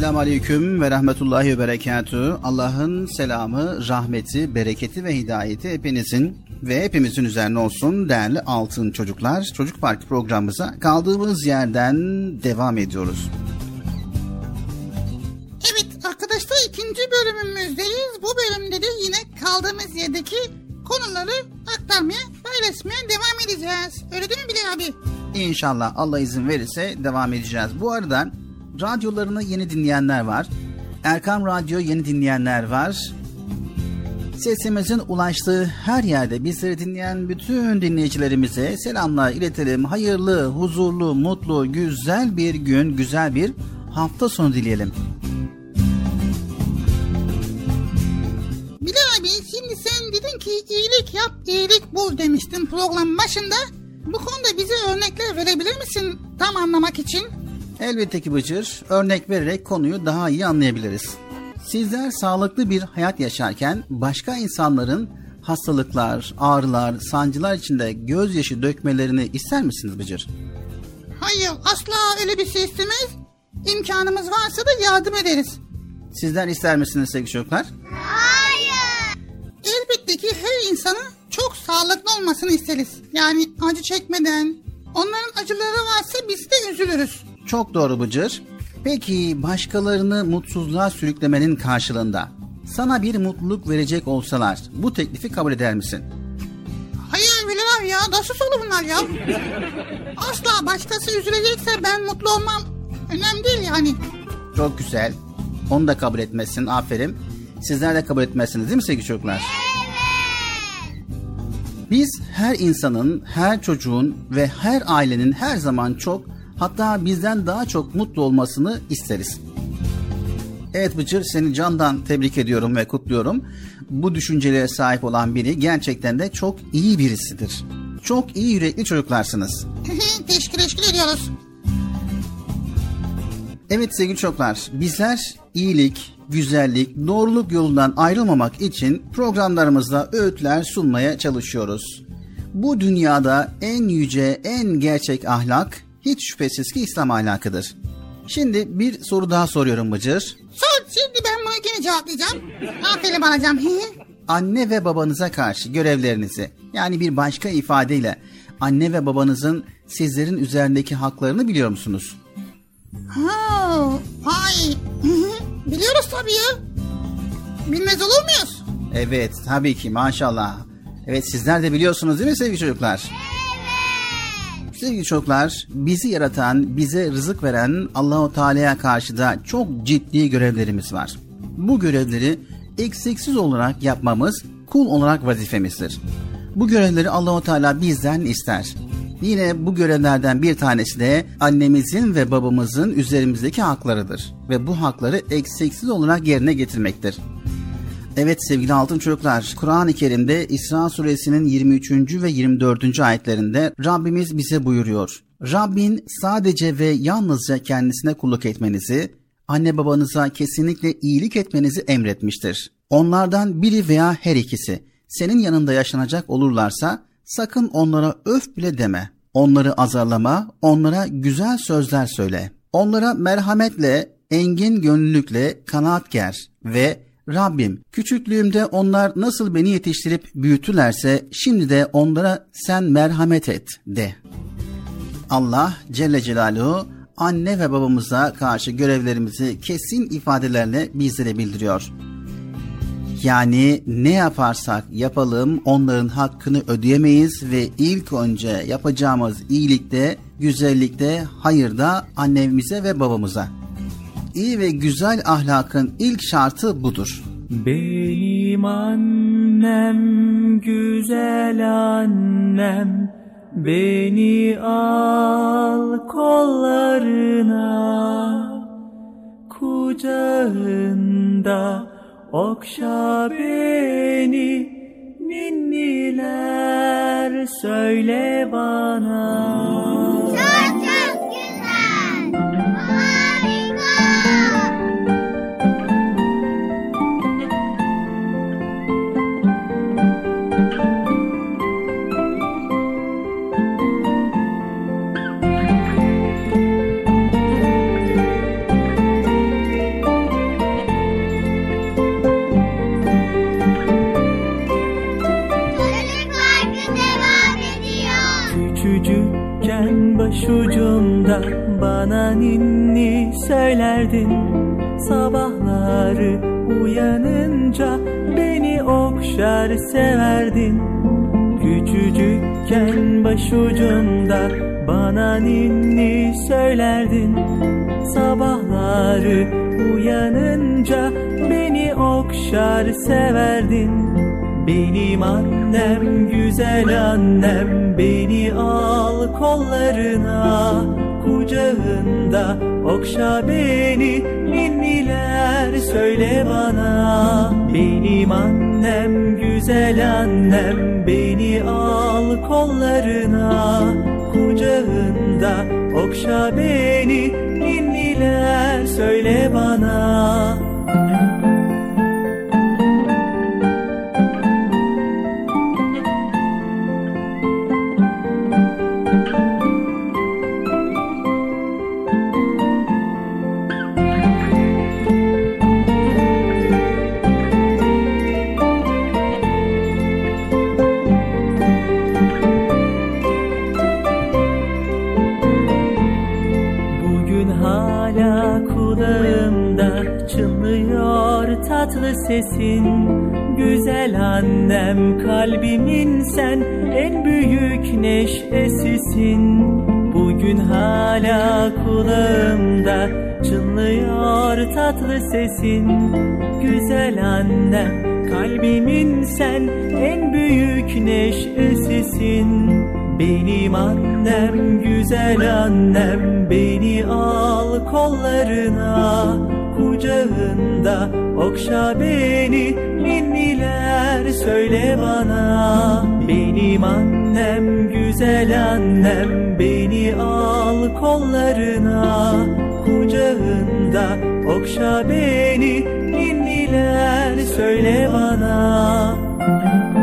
S3: Esselamu Aleyküm ve Rahmetullahi ve Berekatü. Allah'ın selamı, rahmeti, bereketi ve hidayeti hepinizin ve hepimizin üzerine olsun değerli altın çocuklar. Çocuk Parkı programımıza kaldığımız yerden devam ediyoruz.
S4: Evet arkadaşlar ikinci bölümümüzdeyiz. Bu bölümde de yine kaldığımız yerdeki konuları aktarmaya, paylaşmaya devam edeceğiz. Öyle değil mi Bilal abi?
S3: İnşallah Allah izin verirse devam edeceğiz. Bu arada radyolarını yeni dinleyenler var. Erkam Radyo yeni dinleyenler var. Sesimizin ulaştığı her yerde bizleri dinleyen bütün dinleyicilerimize selamlar iletelim. Hayırlı, huzurlu, mutlu, güzel bir gün, güzel bir hafta sonu dileyelim.
S4: Bilal abi şimdi sen dedin ki iyilik yap, iyilik bul demiştin programın başında. Bu konuda bize örnekler verebilir misin tam anlamak için?
S3: Elbette ki Bıcır, örnek vererek konuyu daha iyi anlayabiliriz. Sizler sağlıklı bir hayat yaşarken başka insanların hastalıklar, ağrılar, sancılar içinde gözyaşı dökmelerini ister misiniz Bıcır?
S4: Hayır asla öyle bir şey istemeyiz. İmkanımız varsa da yardım ederiz.
S3: Sizler ister misiniz sevgili çocuklar?
S4: Elbette ki her insanın çok sağlıklı olmasını isteriz. Yani acı çekmeden. Onların acıları varsa biz de üzülürüz.
S3: Çok doğru Bıcır. Peki başkalarını mutsuzluğa sürüklemenin karşılığında sana bir mutluluk verecek olsalar bu teklifi kabul eder misin?
S4: Hayır abi ya nasıl solu bunlar ya? Asla başkası üzülecekse ben mutlu olmam. Önemli değil yani.
S3: Çok güzel. Onu da kabul etmezsin. Aferin. Sizler de kabul etmezsiniz değil mi sevgili çocuklar? Biz her insanın, her çocuğun ve her ailenin her zaman çok hatta bizden daha çok mutlu olmasını isteriz. Evet Bıcır seni candan tebrik ediyorum ve kutluyorum. Bu düşüncelere sahip olan biri gerçekten de çok iyi birisidir. Çok iyi yürekli çocuklarsınız.
S4: teşekkür teşekkür ediyoruz.
S3: Evet sevgili çocuklar, bizler iyilik, güzellik, doğruluk yolundan ayrılmamak için programlarımızda öğütler sunmaya çalışıyoruz. Bu dünyada en yüce, en gerçek ahlak hiç şüphesiz ki İslam ahlakıdır. Şimdi bir soru daha soruyorum Bıcır.
S4: Sor şimdi ben bunu gene cevaplayacağım. Aferin alacağım.
S3: Anne ve babanıza karşı görevlerinizi yani bir başka ifadeyle anne ve babanızın sizlerin üzerindeki haklarını biliyor musunuz?
S4: ha, ay. Biliyoruz tabii ya. Bilmez olur muyuz?
S3: Evet tabii ki maşallah. Evet sizler de biliyorsunuz değil mi sevgili çocuklar? Sevgili çocuklar, bizi yaratan, bize rızık veren Allahu Teala'ya karşı da çok ciddi görevlerimiz var. Bu görevleri eksiksiz olarak yapmamız kul olarak vazifemizdir. Bu görevleri Allahu Teala bizden ister. Yine bu görevlerden bir tanesi de annemizin ve babamızın üzerimizdeki haklarıdır ve bu hakları eksiksiz olarak yerine getirmektir. Evet sevgili altın çocuklar, Kur'an-ı Kerim'de İsra suresinin 23. ve 24. ayetlerinde Rabbimiz bize buyuruyor. Rabbin sadece ve yalnızca kendisine kulluk etmenizi, anne babanıza kesinlikle iyilik etmenizi emretmiştir. Onlardan biri veya her ikisi senin yanında yaşanacak olurlarsa sakın onlara öf bile deme. Onları azarlama, onlara güzel sözler söyle. Onlara merhametle, engin gönüllülükle kanaat ger ve Rabbim küçüklüğümde onlar nasıl beni yetiştirip büyütülerse şimdi de onlara sen merhamet et de. Allah Celle Celaluhu anne ve babamıza karşı görevlerimizi kesin ifadelerle bizlere bildiriyor. Yani ne yaparsak yapalım onların hakkını ödeyemeyiz ve ilk önce yapacağımız iyilikte, güzellikte, hayırda annemize ve babamıza. İyi ve güzel ahlakın ilk şartı budur.
S8: Benim annem güzel annem Beni al kollarına Kucağında okşa beni Ninniler söyle bana söylerdin Sabahları uyanınca beni okşar severdin. Küçücükken başucumda bana ninni söylerdin. Sabahları uyanınca beni okşar severdin. Benim annem güzel annem beni al kollarına kucağında. Okşa beni ninniler söyle bana. Benim annem güzel annem beni al kollarına. Kucağında okşa beni ninniler söyle bana tatlı sesin. Güzel annem kalbimin sen en büyük neşesisin. Bugün hala kulağımda çınlıyor tatlı sesin. Güzel annem kalbimin sen en büyük neşesisin. Benim annem güzel annem beni al kollarına kucağında. Okşa beni ninniler söyle bana. Benim annem güzel annem beni al kollarına. Kucağında okşa beni ninniler söyle bana. Benim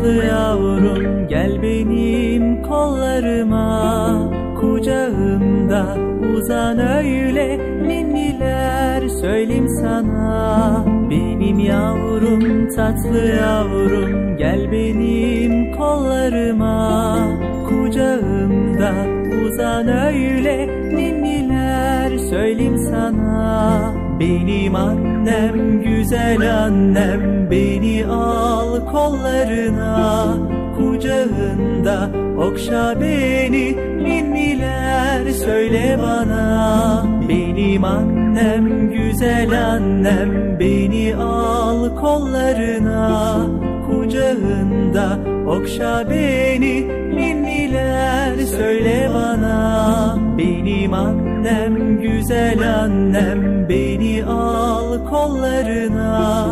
S8: tatlı yavrum gel benim kollarıma. Kucağımda uzan öyle ninniler söyleyeyim sana. Benim yavrum tatlı yavrum gel benim kollarıma. Kucağımda uzan öyle ninniler söyleyeyim sana. Benim annem güzel annem beni al kollarına kucağında. Okşa beni ninniler söyle bana. Benim annem güzel annem beni al kollarına. Kucağında okşa beni ninniler söyle bana. Benim annem güzel annem beni al kollarına.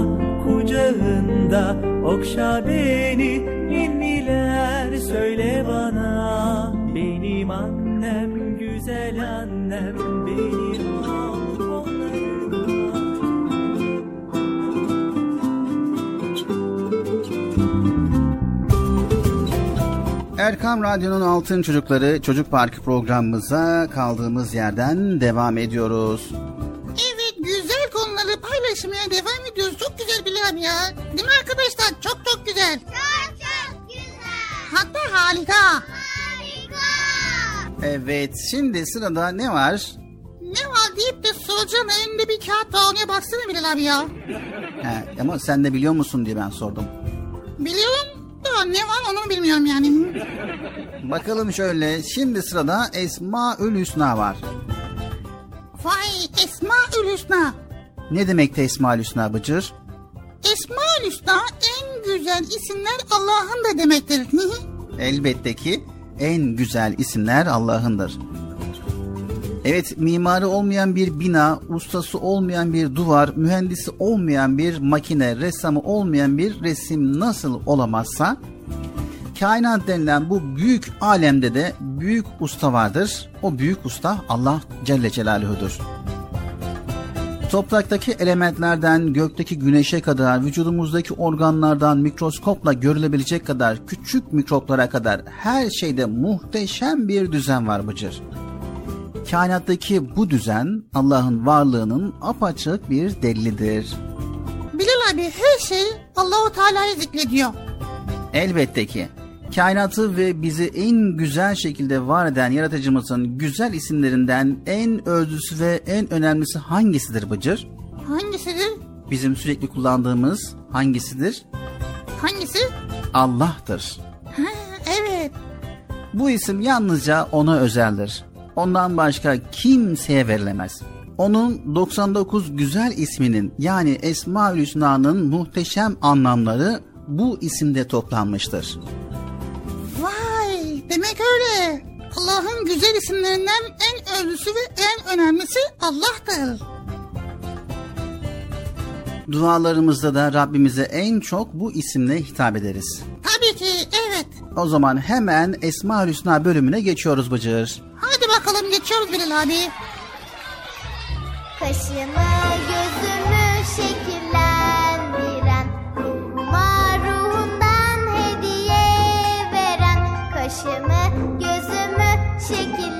S8: Kucağında Okşa beni ninniler söyle bana Benim annem güzel annem benim
S3: Erkam Radyo'nun Altın Çocukları Çocuk Parkı programımıza kaldığımız yerden devam ediyoruz.
S4: Evet güzel konuları paylaşmaya devam ediyoruz. Çok güzel Bilal ya. Değil mi arkadaşlar? Çok çok güzel.
S2: Çok çok güzel.
S4: Hatta harika.
S2: Harika.
S3: Evet şimdi sırada ne var?
S4: Ne var deyip de soracağın önünde bir kağıt var ona baksana Bilal abi ya.
S3: He, ama sen de biliyor musun diye ben sordum.
S4: Biliyorum da ne var onu bilmiyorum yani.
S3: Bakalım şöyle şimdi sırada Esmaül Hüsna var.
S4: Vay Esmaül Hüsna.
S3: Ne demekti Esmaül Hüsna Bıcır?
S4: Esmaül Hüsna en güzel isimler Allah'ın da demektir.
S3: Elbette ki en güzel isimler Allah'ındır. Evet mimarı olmayan bir bina, ustası olmayan bir duvar, mühendisi olmayan bir makine, ressamı olmayan bir resim nasıl olamazsa kainat denilen bu büyük alemde de büyük usta vardır. O büyük usta Allah Celle Celaluhu'dur. Topraktaki elementlerden gökteki güneşe kadar, vücudumuzdaki organlardan mikroskopla görülebilecek kadar küçük mikroplara kadar her şeyde muhteşem bir düzen var Bıcır. Kainattaki bu düzen Allah'ın varlığının apaçık bir delilidir.
S4: Bilal abi her şey Allahu Teala'yı zikrediyor.
S3: Elbette ki kainatı ve bizi en güzel şekilde var eden yaratıcımızın güzel isimlerinden en özlüsü ve en önemlisi hangisidir Bıcır?
S4: Hangisidir?
S3: Bizim sürekli kullandığımız hangisidir?
S4: Hangisi?
S3: Allah'tır.
S4: Ha, evet.
S3: Bu isim yalnızca ona özeldir. Ondan başka kimseye verilemez. Onun 99 güzel isminin yani Esma-ül Hüsna'nın muhteşem anlamları bu isimde toplanmıştır.
S4: Demek öyle. Allah'ın güzel isimlerinden en özlüsü ve en önemlisi Allah'tır.
S3: Dualarımızda da Rabbimize en çok bu isimle hitap ederiz.
S4: Tabii ki evet.
S3: O zaman hemen Esma-ül Hüsna bölümüne geçiyoruz Bıcır.
S4: Hadi bakalım geçiyoruz Bilal abi.
S2: Kaşımı gözümü şekillendiren Kaşımı gözümü şekillendiren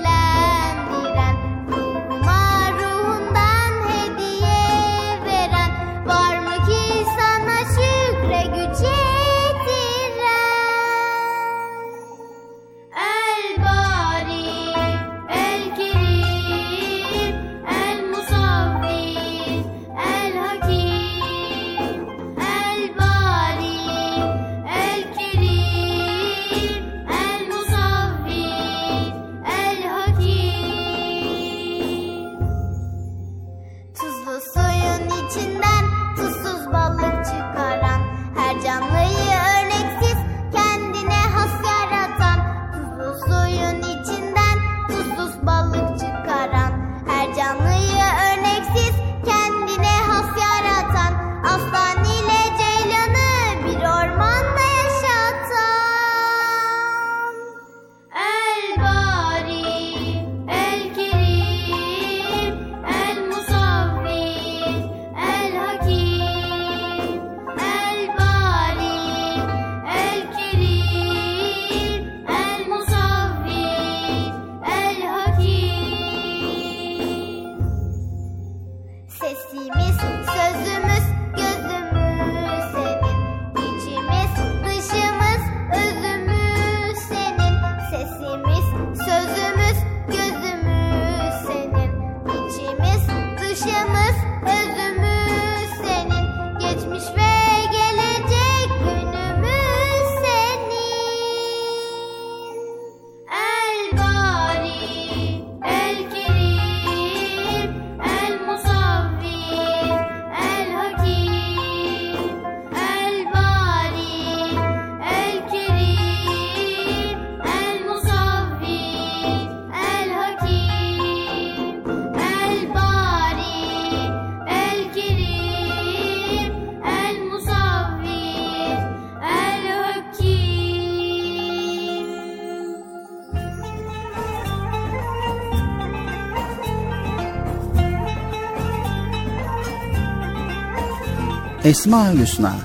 S3: Esma-ül Hüsna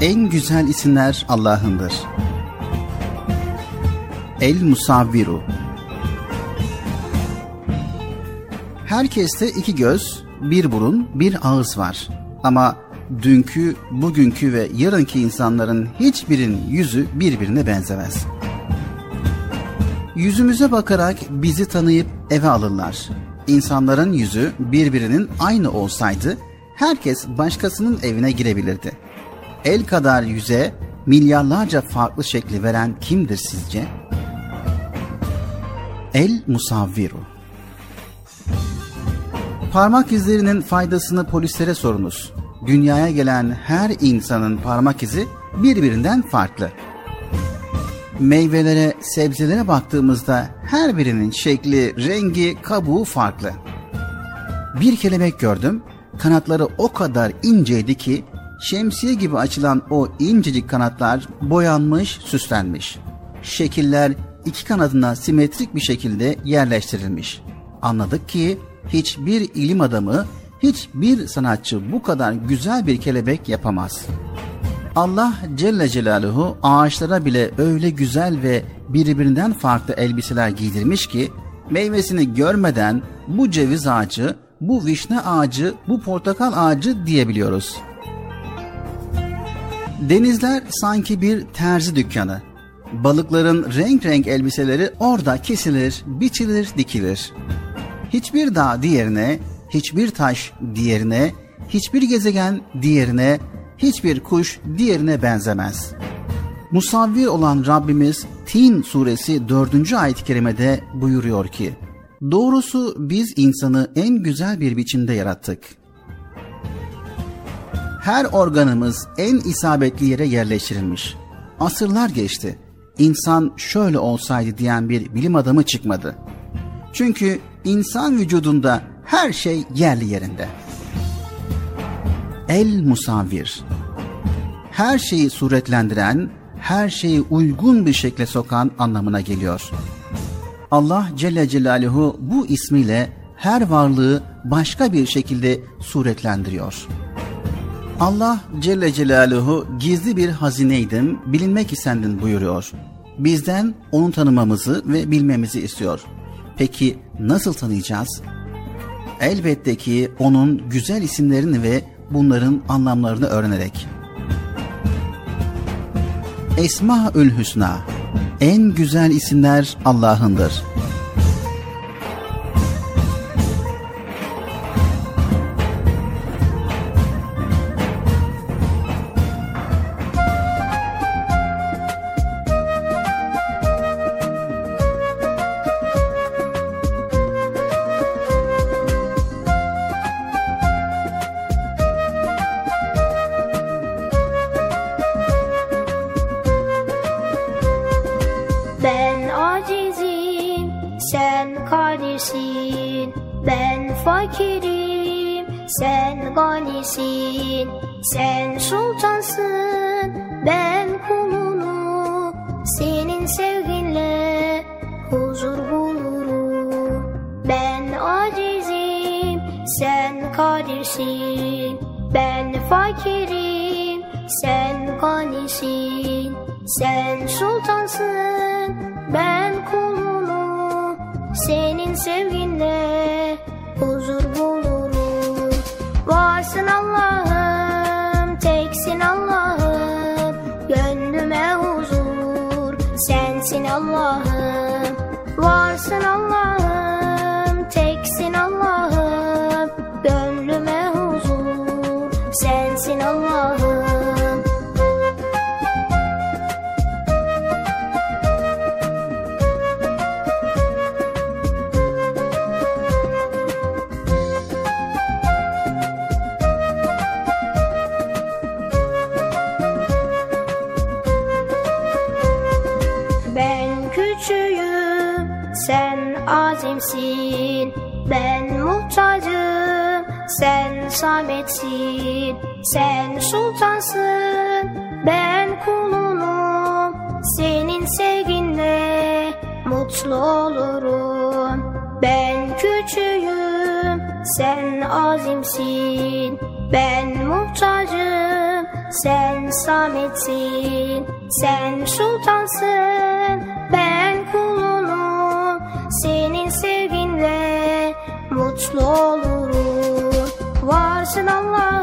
S3: en güzel isimler Allah'ındır. El Musavviru Herkeste iki göz, bir burun, bir ağız var. Ama dünkü, bugünkü ve yarınki insanların hiçbirinin yüzü birbirine benzemez. Yüzümüze bakarak bizi tanıyıp eve alırlar. İnsanların yüzü birbirinin aynı olsaydı herkes başkasının evine girebilirdi. El kadar yüze milyarlarca farklı şekli veren kimdir sizce? El Musavviru Parmak izlerinin faydasını polislere sorunuz. Dünyaya gelen her insanın parmak izi birbirinden farklı. Meyvelere, sebzelere baktığımızda her birinin şekli, rengi, kabuğu farklı. Bir kelebek gördüm. Kanatları o kadar inceydi ki şemsiye gibi açılan o incecik kanatlar boyanmış, süslenmiş. Şekiller iki kanadına simetrik bir şekilde yerleştirilmiş. Anladık ki hiçbir ilim adamı, hiçbir sanatçı bu kadar güzel bir kelebek yapamaz. Allah Celle Celaluhu ağaçlara bile öyle güzel ve birbirinden farklı elbiseler giydirmiş ki meyvesini görmeden bu ceviz ağacı, bu vişne ağacı, bu portakal ağacı diyebiliyoruz. Denizler sanki bir terzi dükkanı. Balıkların renk renk elbiseleri orada kesilir, biçilir, dikilir. Hiçbir dağ diğerine, hiçbir taş diğerine, hiçbir gezegen diğerine, hiçbir kuş diğerine benzemez. Musavvir olan Rabbimiz Tin suresi 4. ayet-i kerimede buyuruyor ki, Doğrusu biz insanı en güzel bir biçimde yarattık. Her organımız en isabetli yere yerleştirilmiş. Asırlar geçti. İnsan şöyle olsaydı diyen bir bilim adamı çıkmadı. Çünkü insan vücudunda her şey yerli yerinde. El musavvir. Her şeyi suretlendiren, her şeyi uygun bir şekle sokan anlamına geliyor. Allah Celle Celaluhu bu ismiyle her varlığı başka bir şekilde suretlendiriyor. Allah Celle Celaluhu gizli bir hazineydim, bilinmek istendin buyuruyor. Bizden onu tanımamızı ve bilmemizi istiyor. Peki nasıl tanıyacağız? Elbette ki onun güzel isimlerini ve bunların anlamlarını öğrenerek. Esmaül Hüsna En güzel isimler Allah'ındır.
S5: Sen Samet'sin, sen sultansın, ben kulunum. Senin sevginle mutlu olurum. Varsın Allah.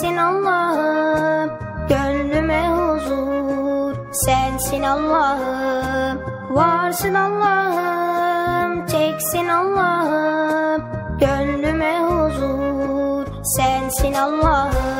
S5: Teksin Allah'ım Gönlüme huzur. Sensin Allah'ım Varsın Allah'ım teksin Allah'ım Gönlüme huzur. Sensin Allah'ım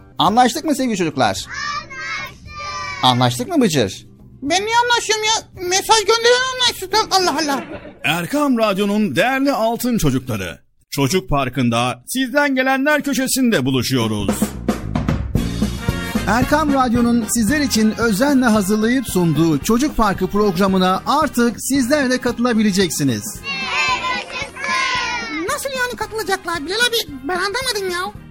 S3: Anlaştık mı sevgili çocuklar? Anlaştık. Anlaştık mı Bıcır?
S4: Ben niye anlaşıyorum ya? Mesaj gönderen anlaşsın. Allah Allah.
S6: Erkam Radyo'nun değerli altın çocukları. Çocuk Parkı'nda sizden gelenler köşesinde buluşuyoruz.
S3: Erkam Radyo'nun sizler için özenle hazırlayıp sunduğu Çocuk Parkı programına artık sizler de katılabileceksiniz.
S4: Nasıl yani katılacaklar Bilal abi? Ben anlamadım ya.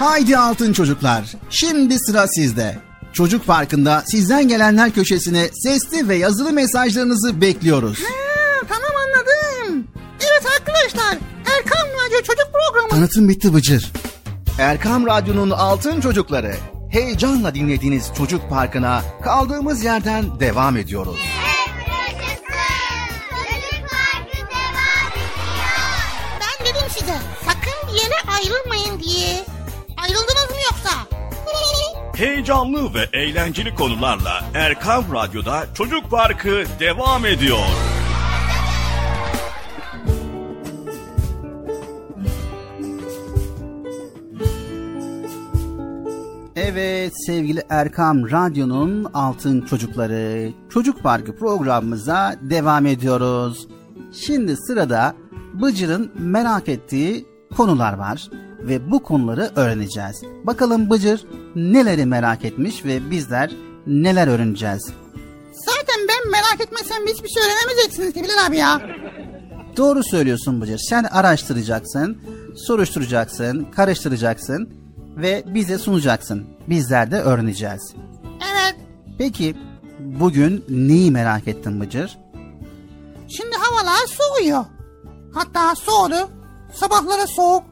S3: Haydi altın çocuklar. Şimdi sıra sizde. Çocuk Parkı'nda sizden gelenler köşesine sesli ve yazılı mesajlarınızı bekliyoruz.
S4: Ha, tamam anladım. Evet arkadaşlar. Erkan Radyo Çocuk Programı.
S3: Tanıtım bitti Bıcır. Erkam Radyo'nun altın çocukları. Heyecanla dinlediğiniz Çocuk Parkı'na kaldığımız yerden devam ediyoruz.
S4: Ben dedim size sakın bir yere ayrılmayın diye. Ayrıldınız mı yoksa?
S6: Heyecanlı ve eğlenceli konularla Erkam Radyo'da Çocuk Parkı devam ediyor.
S3: Evet sevgili Erkam Radyo'nun altın çocukları Çocuk Parkı programımıza devam ediyoruz. Şimdi sırada Bıcır'ın merak ettiği konular var ve bu konuları öğreneceğiz. Bakalım Bıcır neleri merak etmiş ve bizler neler öğreneceğiz.
S4: Zaten ben merak etmesem hiçbir şey öğrenemeyeceksiniz Bilal abi ya.
S3: Doğru söylüyorsun Bıcır. Sen araştıracaksın, soruşturacaksın, karıştıracaksın ve bize sunacaksın. Bizler de öğreneceğiz.
S4: Evet.
S3: Peki bugün neyi merak ettin Bıcır?
S4: Şimdi havalar soğuyor. Hatta soğudu. Sabahları soğuk.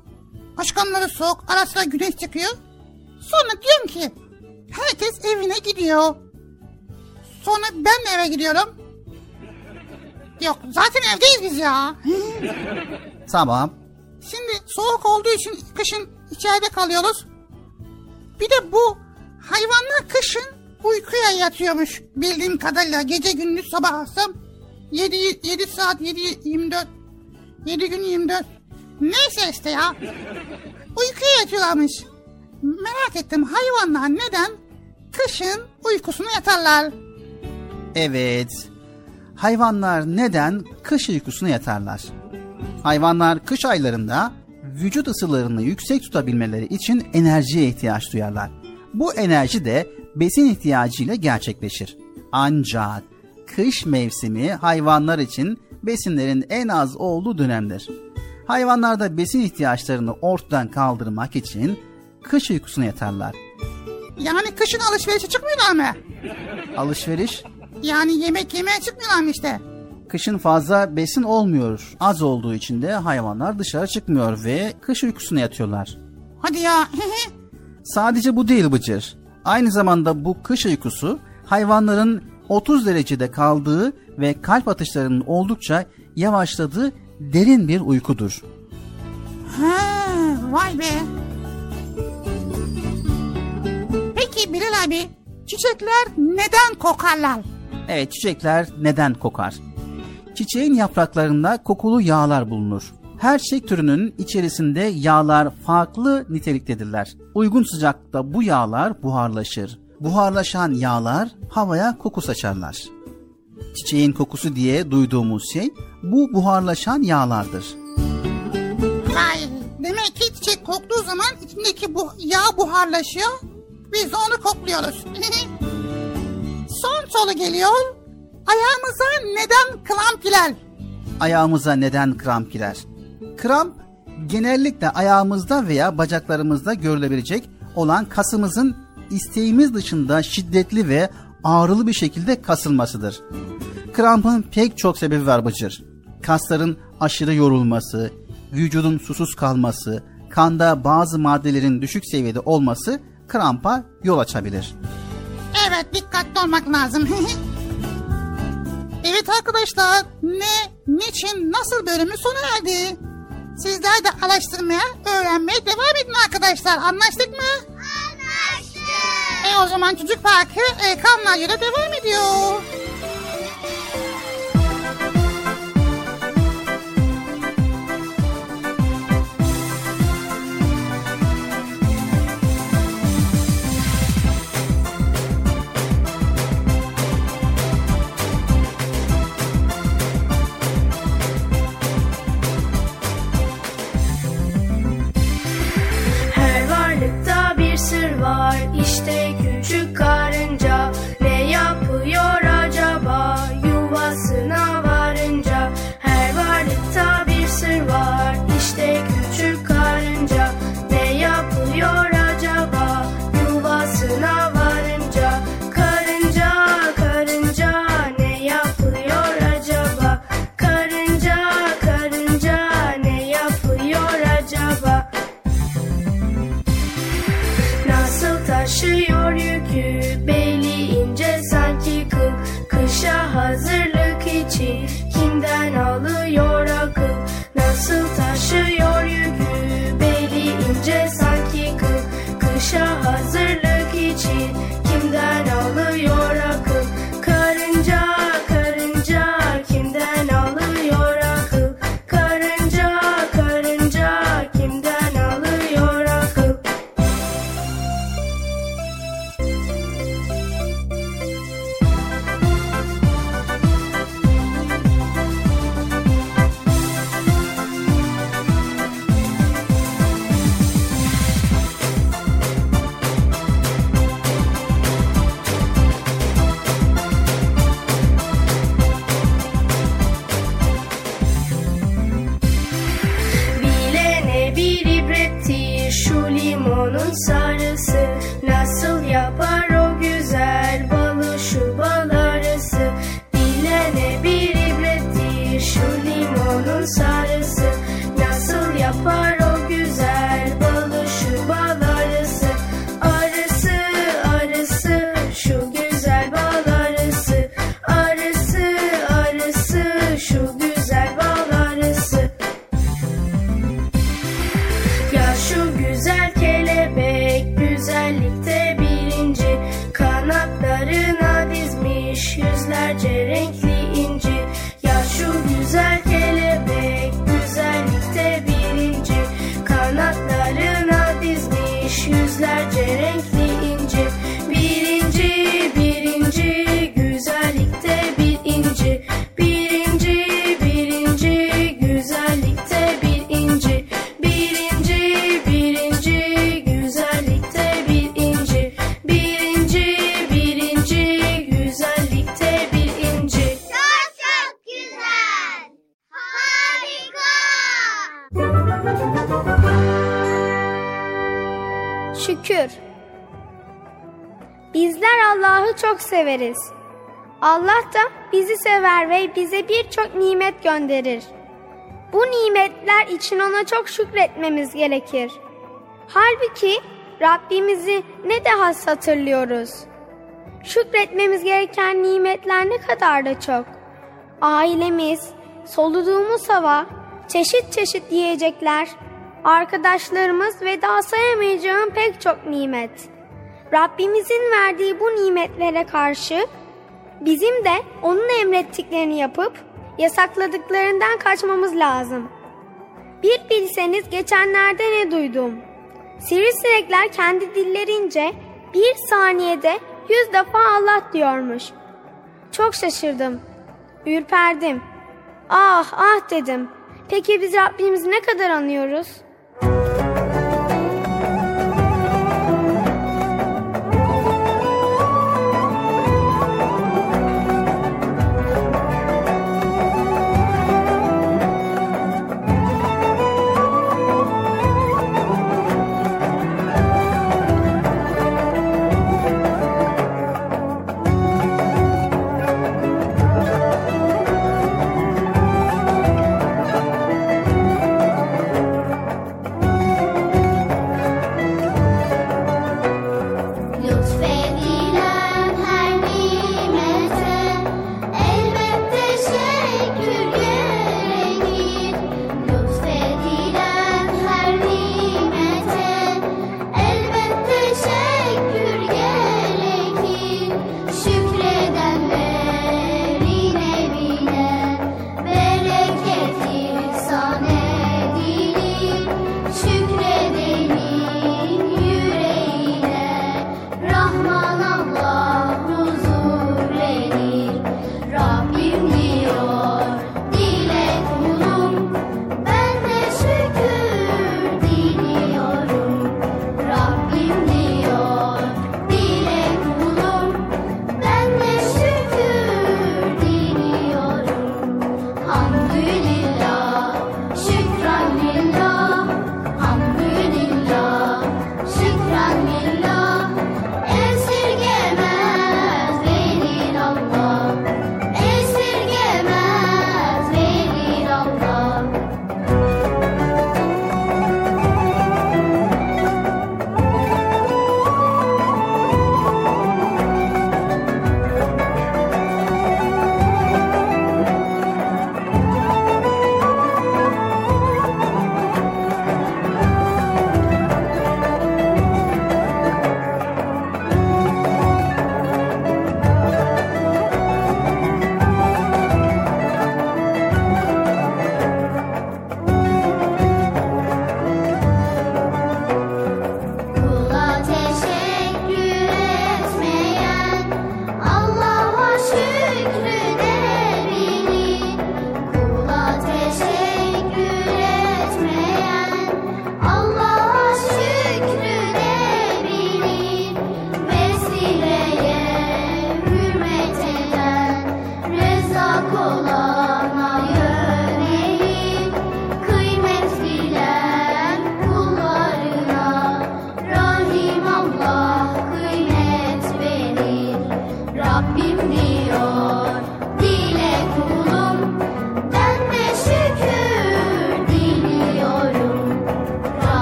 S4: Akşamları soğuk. Ara sıra güneş çıkıyor. Sonra diyorum ki herkes evine gidiyor. Sonra ben de eve gidiyorum. Yok zaten evdeyiz biz ya.
S3: Tamam.
S4: Şimdi soğuk olduğu için kışın içeride kalıyoruz. Bir de bu hayvanlar kışın uykuya yatıyormuş bildiğim kadarıyla. Gece gündüz sabah akşam 7, 7 saat 7 24 7 gün 24 neyse işte ya. Uykuya yatıyorlarmış. Merak ettim hayvanlar neden kışın uykusunu yatarlar?
S3: Evet. Hayvanlar neden kış uykusuna yatarlar? Hayvanlar kış aylarında vücut ısılarını yüksek tutabilmeleri için enerjiye ihtiyaç duyarlar. Bu enerji de besin ihtiyacıyla gerçekleşir. Ancak kış mevsimi hayvanlar için besinlerin en az olduğu dönemdir. Hayvanlar da besin ihtiyaçlarını ortadan kaldırmak için kış uykusuna yatarlar.
S4: Yani kışın alışverişe çıkmıyorlar mı?
S3: Alışveriş
S4: Yani yemek yemeye çıkmıyorlar mı işte?
S3: Kışın fazla besin olmuyor. Az olduğu için de hayvanlar dışarı çıkmıyor ve kış uykusuna yatıyorlar.
S4: Hadi ya.
S3: Sadece bu değil Bıcır. Aynı zamanda bu kış uykusu hayvanların 30 derecede kaldığı ve kalp atışlarının oldukça yavaşladığı derin bir uykudur.
S4: ha, vay be. Peki Bilal abi çiçekler neden kokarlar?
S3: Evet çiçekler neden kokar? Çiçeğin yapraklarında kokulu yağlar bulunur. Her çiçek türünün içerisinde yağlar farklı niteliktedirler. Uygun sıcaklıkta bu yağlar buharlaşır. Buharlaşan yağlar havaya koku saçarlar. Çiçeğin kokusu diye duyduğumuz şey bu buharlaşan yağlardır.
S4: Vay demek ki çiçek koktuğu zaman içindeki bu yağ buharlaşıyor. Biz de onu kokluyoruz. Son soru geliyor. Ayağımıza neden kramp girer?
S3: ayağımıza neden kramp girer? Kramp genellikle ayağımızda veya bacaklarımızda görülebilecek olan kasımızın isteğimiz dışında şiddetli ve ağrılı bir şekilde kasılmasıdır. Krampın pek çok sebebi var Bıcır. Kasların aşırı yorulması, vücudun susuz kalması, kanda bazı maddelerin düşük seviyede olması krampa yol açabilir.
S4: Evet dikkatli olmak lazım. evet arkadaşlar ne, niçin, nasıl bölümü sona erdi. Sizler de araştırmaya, öğrenmeye devam edin arkadaşlar. Anlaştık mı? Anlaştık. E o zaman Çocuk Parkı e, Kamlayı'da devam ediyor.
S9: Var işte
S10: gönderir. Bu nimetler için ona çok şükretmemiz gerekir. Halbuki Rabbimizi ne de has hatırlıyoruz. Şükretmemiz gereken nimetler ne kadar da çok. Ailemiz, soluduğumuz hava, çeşit çeşit yiyecekler, arkadaşlarımız ve daha sayamayacağım pek çok nimet. Rabbimizin verdiği bu nimetlere karşı bizim de onun emrettiklerini yapıp yasakladıklarından kaçmamız lazım. Bir bilseniz geçenlerde ne duydum. Sivrisinekler kendi dillerince bir saniyede yüz defa Allah diyormuş. Çok şaşırdım. Ürperdim. Ah ah dedim. Peki biz Rabbimizi ne kadar anıyoruz?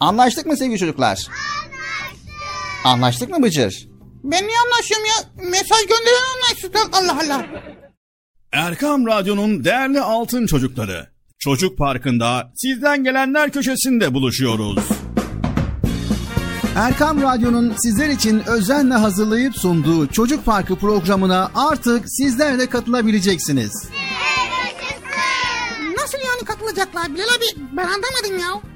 S3: Anlaştık mı sevgili çocuklar? Anlaştık. Anlaştık mı Bıcır?
S4: Ben niye anlaşıyorum ya? Mesaj gönderen anlaşsın. Allah Allah.
S6: Erkam Radyo'nun değerli altın çocukları. Çocuk Parkı'nda sizden gelenler köşesinde buluşuyoruz.
S3: Erkam Radyo'nun sizler için özenle hazırlayıp sunduğu Çocuk Parkı programına artık sizler de katılabileceksiniz.
S4: Nasıl yani katılacaklar Bilal abi? Ben anlamadım ya.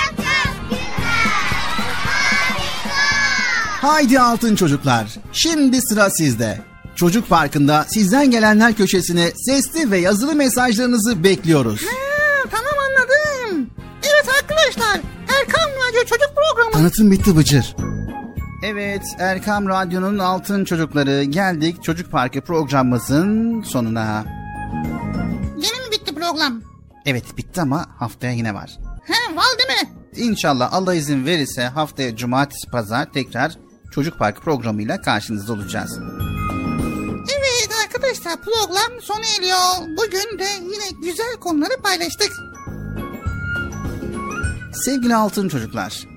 S3: Haydi altın çocuklar. Şimdi sıra sizde. Çocuk Parkı'nda sizden gelenler köşesine sesli ve yazılı mesajlarınızı bekliyoruz.
S4: Ha, tamam anladım. Evet arkadaşlar Erkam Radyo Çocuk Programı.
S3: Tanıtım bitti Bıcır. Evet Erkam Radyo'nun altın çocukları geldik Çocuk Parkı programımızın sonuna.
S4: Yeni mi bitti program?
S3: Evet bitti ama haftaya yine var.
S4: He var değil mi?
S3: İnşallah Allah izin verirse haftaya cumartesi pazar tekrar Çocuk Parkı programıyla karşınızda olacağız.
S4: Evet arkadaşlar program sona eriyor. Bugün de yine güzel konuları paylaştık.
S3: Sevgili altın çocuklar,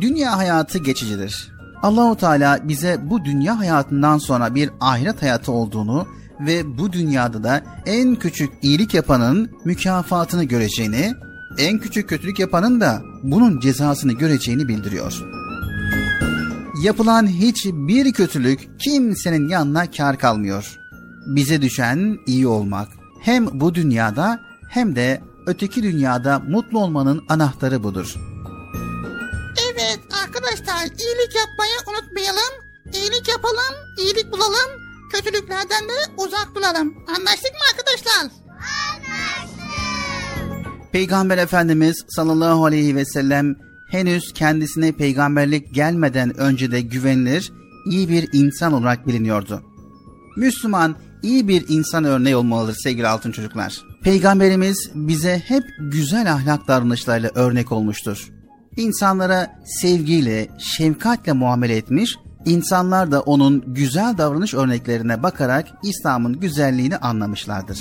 S3: dünya hayatı geçicidir. Allahu Teala bize bu dünya hayatından sonra bir ahiret hayatı olduğunu ve bu dünyada da en küçük iyilik yapanın mükafatını göreceğini, en küçük kötülük yapanın da bunun cezasını göreceğini bildiriyor. Yapılan hiçbir kötülük kimsenin yanına kar kalmıyor. Bize düşen iyi olmak. Hem bu dünyada hem de öteki dünyada mutlu olmanın anahtarı budur.
S4: Evet arkadaşlar iyilik yapmayı unutmayalım. İyilik yapalım, iyilik bulalım. Kötülüklerden de uzak duralım. Anlaştık mı arkadaşlar?
S3: Peygamber Efendimiz sallallahu aleyhi ve sellem henüz kendisine peygamberlik gelmeden önce de güvenilir, iyi bir insan olarak biliniyordu. Müslüman iyi bir insan örneği olmalıdır sevgili altın çocuklar. Peygamberimiz bize hep güzel ahlak davranışlarıyla örnek olmuştur. İnsanlara sevgiyle, şefkatle muamele etmiş, insanlar da onun güzel davranış örneklerine bakarak İslam'ın güzelliğini anlamışlardır.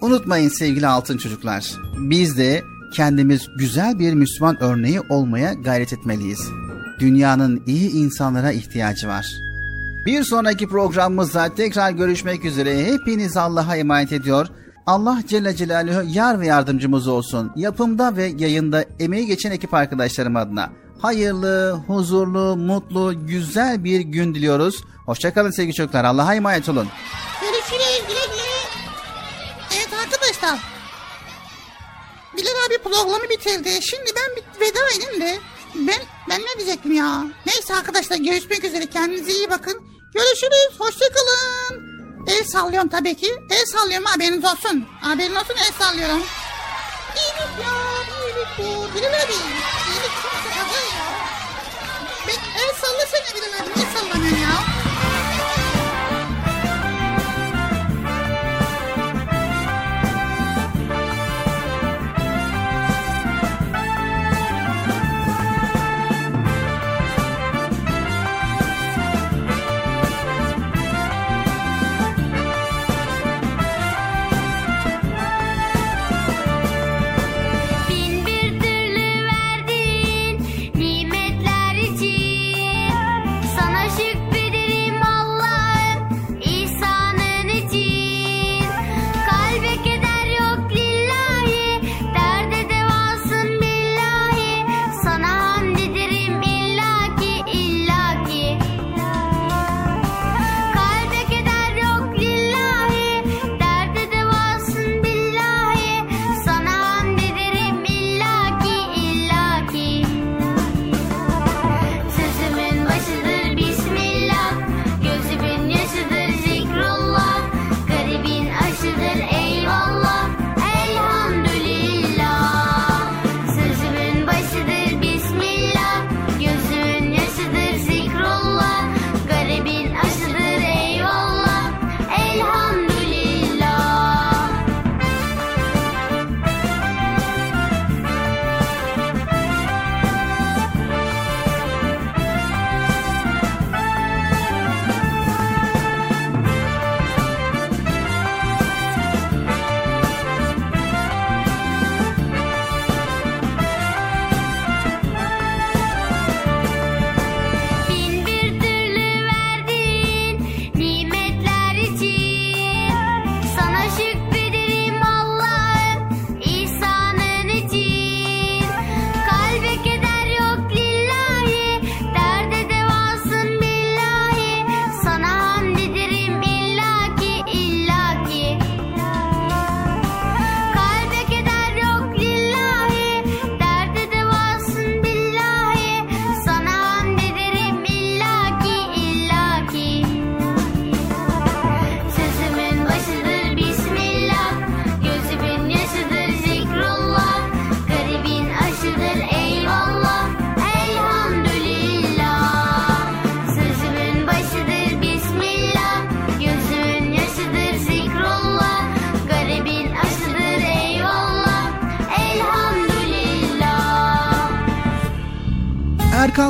S3: Unutmayın sevgili altın çocuklar. Biz de kendimiz güzel bir Müslüman örneği olmaya gayret etmeliyiz. Dünyanın iyi insanlara ihtiyacı var. Bir sonraki programımızda tekrar görüşmek üzere. Hepiniz Allah'a emanet ediyor. Allah Celle Celaluhu yar ve yardımcımız olsun. Yapımda ve yayında emeği geçen ekip arkadaşlarım adına. Hayırlı, huzurlu, mutlu, güzel bir gün diliyoruz. Hoşçakalın sevgili çocuklar. Allah'a emanet olun.
S4: Görüşürüz güle güle. Evet arkadaşlar. Bilal abi programı bitirdi. Şimdi ben bir veda edeyim de
S2: Ben ben ne diyecektim ya? Neyse arkadaşlar görüşmek üzere. Kendinize iyi bakın. Görüşürüz. Hoşçakalın. El sallıyorum tabii ki. El sallıyorum haberiniz olsun. Haberin olsun el sallıyorum. İyilik ya. iyilik bu. Bilal abi. İyilik çok sıkıntı ya. Ben el sallasana Bilal abi. Niye sallamıyorsun ya?